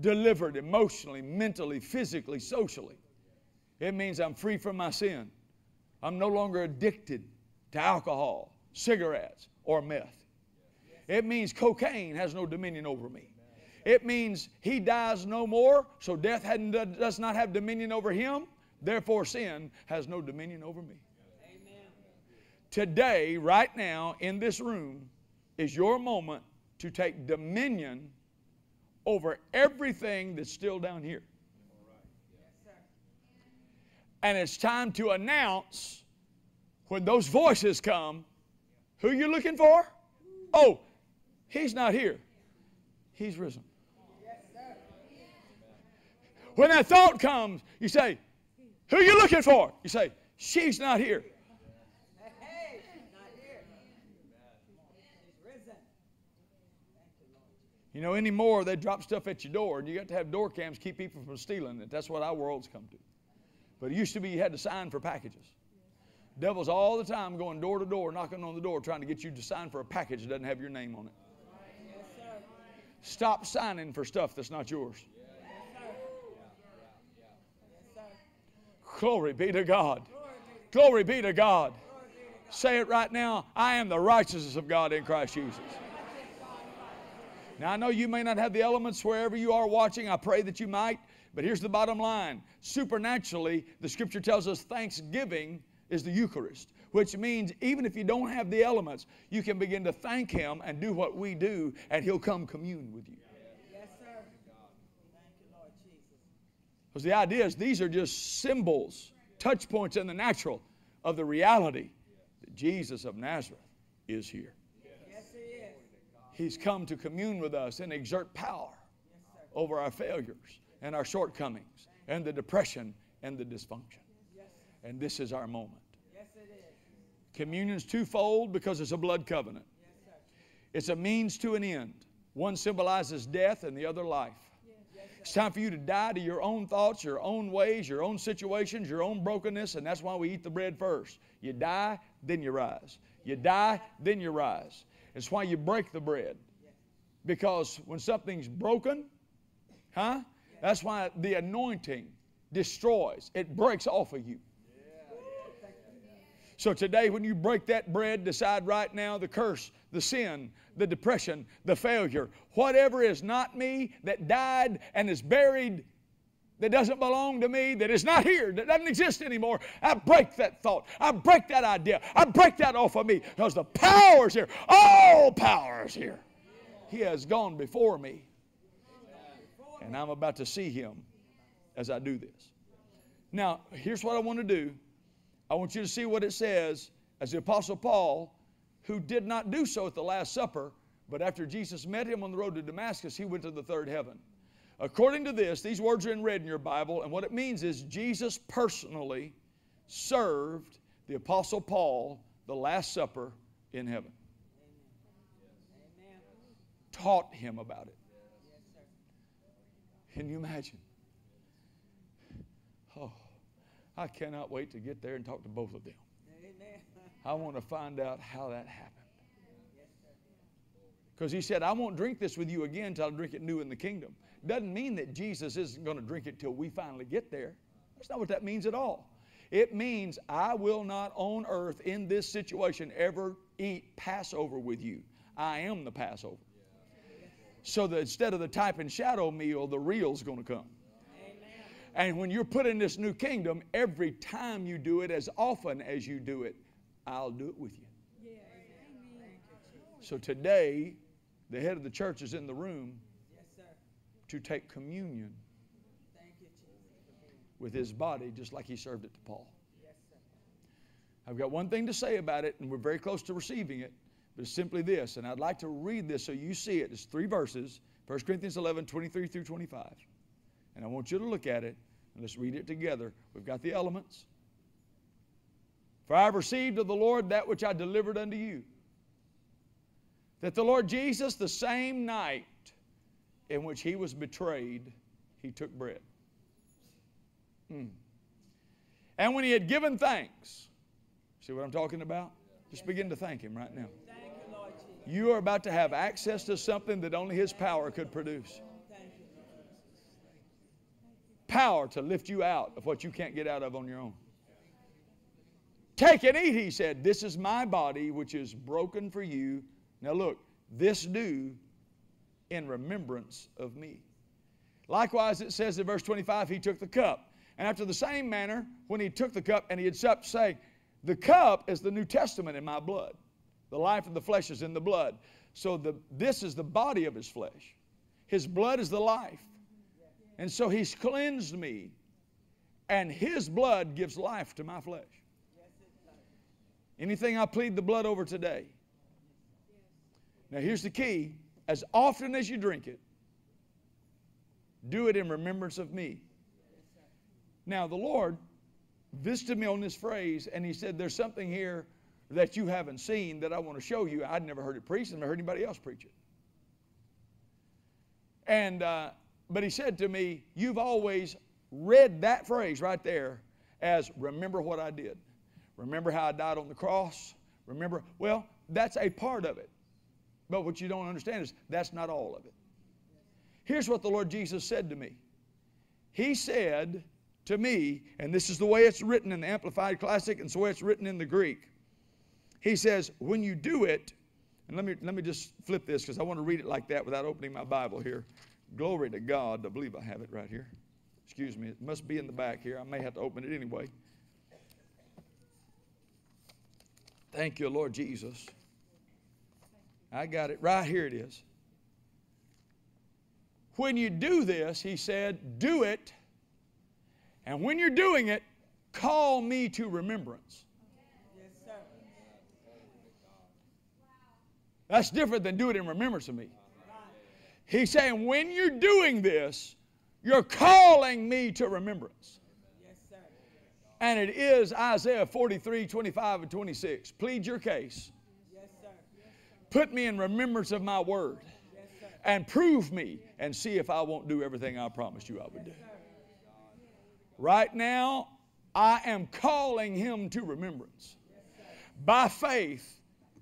Speaker 1: delivered emotionally, mentally, physically, socially. It means I'm free from my sin. I'm no longer addicted to alcohol, cigarettes, or meth. It means cocaine has no dominion over me. It means he dies no more, so death does not have dominion over him. Therefore, sin has no dominion over me. Amen. Today, right now, in this room, is your moment to take dominion over everything that's still down here. And it's time to announce when those voices come who you looking for? Oh, he's not here. He's risen. When that thought comes, you say, Who you looking for? You say, She's not here.
Speaker 3: Hey, not here. He's risen.
Speaker 1: You know, anymore they drop stuff at your door, and you got to have door cams keep people from stealing it. That's what our world's come to. But it used to be you had to sign for packages. Devils all the time going door to door, knocking on the door, trying to get you to sign for a package that doesn't have your name on it. Stop signing for stuff that's not yours. Glory be to God. Glory be to God. Say it right now. I am the righteousness of God in Christ Jesus. Now, I know you may not have the elements wherever you are watching. I pray that you might. But here's the bottom line supernaturally, the scripture tells us thanksgiving is the Eucharist, which means even if you don't have the elements, you can begin to thank Him and do what we do, and He'll come commune with you.
Speaker 3: Yes, sir. Thank you, Lord Jesus.
Speaker 1: Because the idea is these are just symbols, touch points in the natural of the reality that Jesus of Nazareth is here.
Speaker 3: Yes.
Speaker 1: He's come to commune with us and exert power over our failures and our shortcomings and the depression and the dysfunction. And this is our moment.
Speaker 3: Yes, is.
Speaker 1: Communion's twofold because it's a blood covenant. It's a means to an end. One symbolizes death and the other life. It's time for you to die to your own thoughts, your own ways, your own situations, your own brokenness, and that's why we eat the bread first. You die, then you rise. You die, then you rise. It's why you break the bread. Because when something's broken, huh? That's why the anointing destroys, it breaks off of you. So today, when you break that bread, decide right now the curse, the sin, the depression, the failure, whatever is not me that died and is buried, that doesn't belong to me, that is not here, that doesn't exist anymore, I break that thought. I break that idea. I break that off of me because the power is here. All power is here. He has gone before me. And I'm about to see him as I do this. Now, here's what I want to do. I want you to see what it says as the Apostle Paul, who did not do so at the Last Supper, but after Jesus met him on the road to Damascus, he went to the third heaven. According to this, these words are in red in your Bible, and what it means is Jesus personally served the Apostle Paul the Last Supper in heaven,
Speaker 3: Amen.
Speaker 1: taught him about it.
Speaker 3: Yes, sir.
Speaker 1: Can you imagine? Oh, I cannot wait to get there and talk to both of them.
Speaker 3: Amen.
Speaker 1: I want to find out how that happened. Because he said, I won't drink this with you again until I drink it new in the kingdom. Doesn't mean that Jesus isn't going to drink it till we finally get there. That's not what that means at all. It means I will not on earth in this situation ever eat Passover with you. I am the Passover. So that instead of the type and shadow meal, the real's going to come. And when you're put in this new kingdom, every time you do it, as often as you do it, I'll do it with you. So today, the head of the church is in the room. To take communion with his body, just like he served it to Paul. I've got one thing to say about it, and we're very close to receiving it, but it's simply this, and I'd like to read this so you see it. It's three verses 1 Corinthians 11, 23 through 25. And I want you to look at it, and let's read it together. We've got the elements. For I received of the Lord that which I delivered unto you. That the Lord Jesus, the same night in which he was betrayed, he took bread. Hmm. And when he had given thanks, see what I'm talking about? Just begin to thank him right now.
Speaker 3: You,
Speaker 1: are about to have access to something that only his power could produce. Power to lift you out of what you can't get out of on your own. Take and eat, he said. This is my body, which is broken for you. Now look, this do in remembrance of me. Likewise, it says in verse 25, he took the cup. And after the same manner, when he took the cup and he had supped, saying, The cup is the New Testament in my blood. The life of the flesh is in the blood. So the, this is the body of his flesh. His blood is the life. And so he's cleansed me, and his blood gives life to my flesh. Anything I plead the blood over today. Now, here's the key as often as you drink it, do it in remembrance of me. Now, the Lord visited me on this phrase, and He said, There's something here that you haven't seen that I want to show you. I'd never heard it preached, and never heard anybody else preach it. And, uh, but He said to me, You've always read that phrase right there as remember what I did. Remember how I died on the cross? Remember, well, that's a part of it. But what you don't understand is that's not all of it. Here's what the Lord Jesus said to me He said to me, and this is the way it's written in the Amplified Classic, and way it's written in the Greek. He says, When you do it, And let me, let me just flip this because I want to read it like that without opening my Bible here. Glory to God. I believe I have it right here. Excuse me. It must be in the back here. I may have to open it anyway. Thank you, Lord Jesus. I got it. Right here it is. When you do this, he said, do it. And when you're doing it, call me to remembrance.
Speaker 3: Yes, sir.
Speaker 1: That's different than do it in remembrance of me. He's saying, when you're doing this, you're calling me to remembrance.
Speaker 3: Yes, sir.
Speaker 1: And it is Isaiah 43, 25, and 26. Plead your case. Put me in remembrance of my word. And prove me and see if I won't do everything I promised you I would do. Right now, I am calling him to remembrance by faith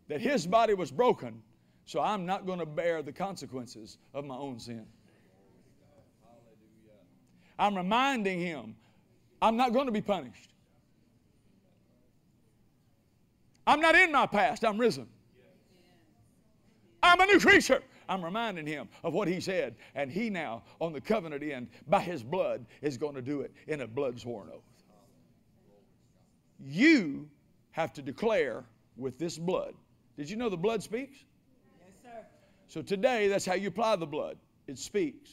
Speaker 1: that his body was broken, so I'm not going to bear the consequences of my own sin. I'm reminding him I'm not going to be punished. I'm not in my past, I'm risen. I'm a new creature. I'm reminding him of what he said, and he now, on the covenant end, by his blood, is going to do it in a blood sworn oath. You have to declare with this blood. Did you know the blood speaks?
Speaker 3: Yes, sir.
Speaker 1: So today, that's how you apply the blood. It speaks.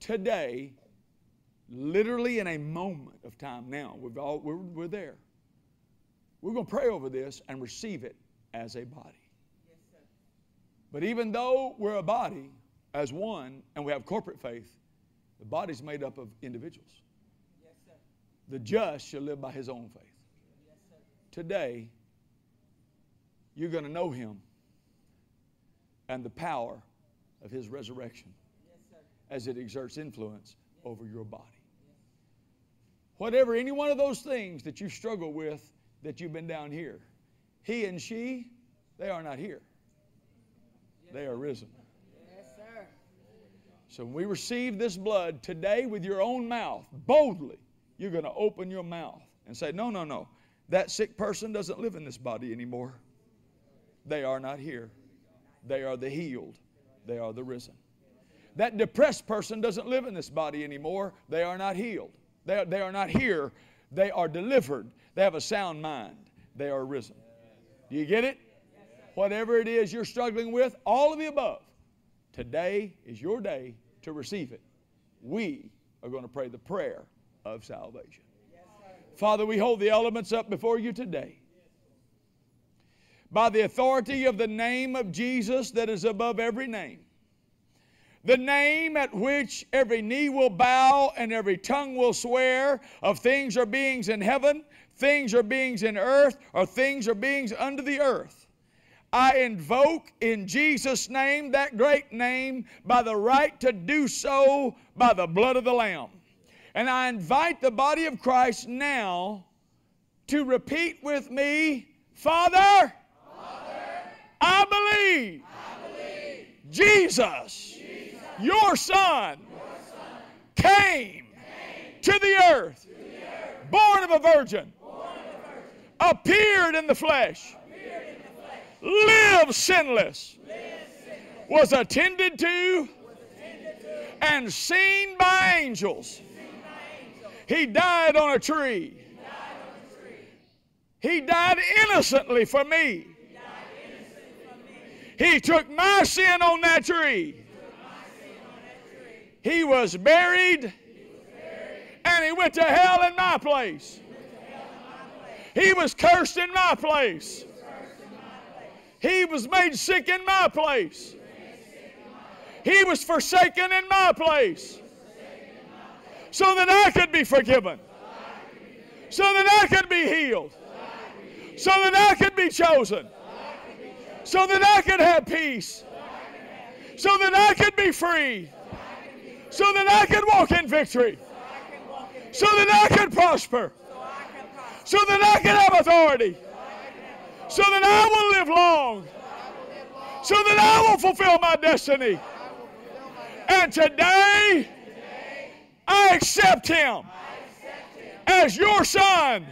Speaker 1: Today, literally in a moment of time now, we've all, we're, we're there. We're going to pray over this and receive it as a body. But even though we're a body as one and we have corporate faith, the body's made up of individuals.
Speaker 3: Yes.
Speaker 1: The just shall live by his own faith.
Speaker 3: Yes.
Speaker 1: Today, you're going to know him and the power of his resurrection
Speaker 3: Yes,
Speaker 1: as it exerts influence over your body. Whatever, any one of those things that you struggle with that you've been down here, he and she, they are not here. They are risen.
Speaker 3: Yes, sir.
Speaker 1: So when we receive this blood today with your own mouth, boldly, you're going to open your mouth and say, No, no, no. That sick person doesn't live in this body anymore. They are not here. They are the healed. They are the risen. That depressed person doesn't live in this body anymore. They are not healed. They are, they are not here. They are delivered. They have a sound mind. They are risen. Do you get it? Whatever it is you're struggling with, all of the above, today is your day to receive it. We are going to pray the prayer of salvation. Father, we hold the elements up before you today. By the authority of the name of Jesus that is above every name, the name at which every knee will bow and every tongue will swear of things or beings in heaven, things or beings in earth, or things or beings under the earth. I invoke in Jesus' name, that great name, by the right to do so by the blood of the Lamb. And I invite the body of Christ now to repeat with me Father, I, believe Jesus, your, son, came, to the earth, born of a virgin, appeared in the flesh, lived sinless, was attended to, and seen by angels. He died on a tree. He died innocently for me. He took my sin on that tree. He was buried and he went to hell in my place. He was cursed in my place. He was made sick in my place. He was forsaken in my place. So that I could be forgiven. So that I could be healed. So that I could be chosen. So that I could have peace. So that I could be free. So that I could walk in victory. So that I could prosper. So that I could have authority. So that I will live long. So that I will fulfill my destiny. And today, I accept him as your son,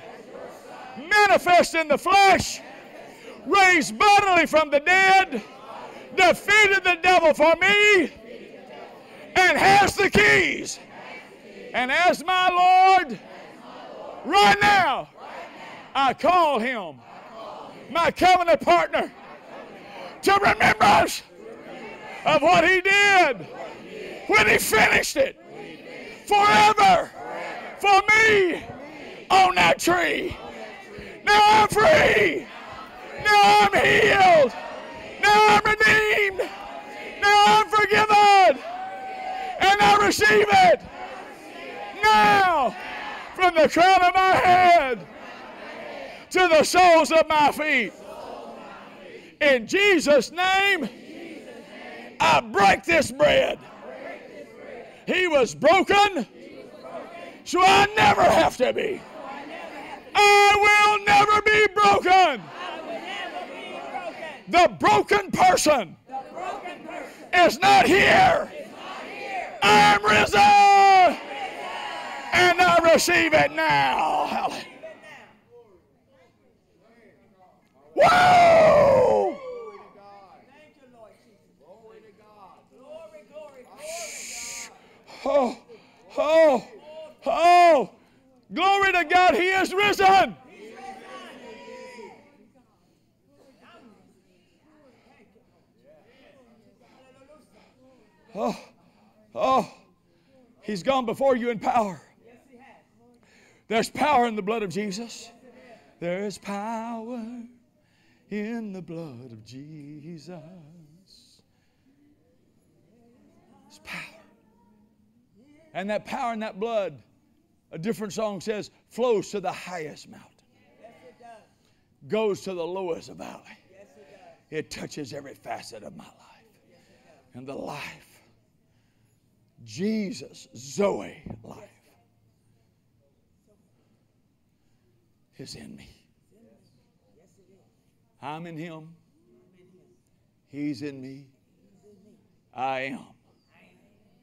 Speaker 1: manifest in the flesh, raised bodily from the dead, defeated the devil for me, and has the keys. And as my Lord, right now, I call him my covenant partner to remembrance of what he did when he finished it forever for me on that tree. Now I'm free. Now I'm healed. Now I'm redeemed. Now I'm forgiven. And I receive it now from the crown of my head to the soles of my feet. In Jesus' name, I break this bread. He was broken, so I never have to be. I will never be broken. The broken person is not here. I am risen. And I receive it now. Hallelujah. Whoa!
Speaker 3: Thank you, Lord Jesus. Glory to God. Glory, glory, glory.
Speaker 1: Oh, oh, oh. Glory to God, He is risen. Oh, oh. He's gone before you in power. There's power in the blood of Jesus. There is power in the blood of Jesus. There's power. And that power in that blood, a different song says, flows to the highest mountain, goes to the lowest valley. It touches every facet of my life. And the life, Jesus, Zoe life, is in me. I'm in Him. He's in me. I am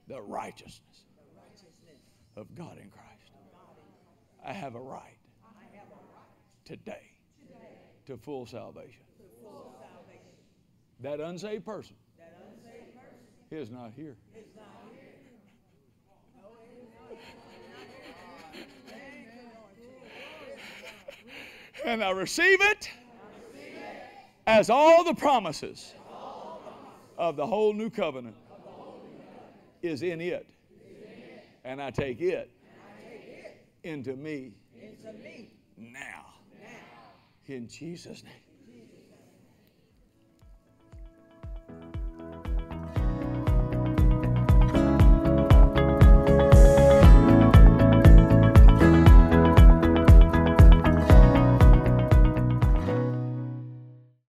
Speaker 1: the righteousness of God in Christ. I have a right today to full salvation. That unsaved person is not here. And I receive it as all the promises of the whole new covenant is in it. And I take it into me
Speaker 3: Into me
Speaker 1: now.
Speaker 3: now.
Speaker 1: In Jesus' name.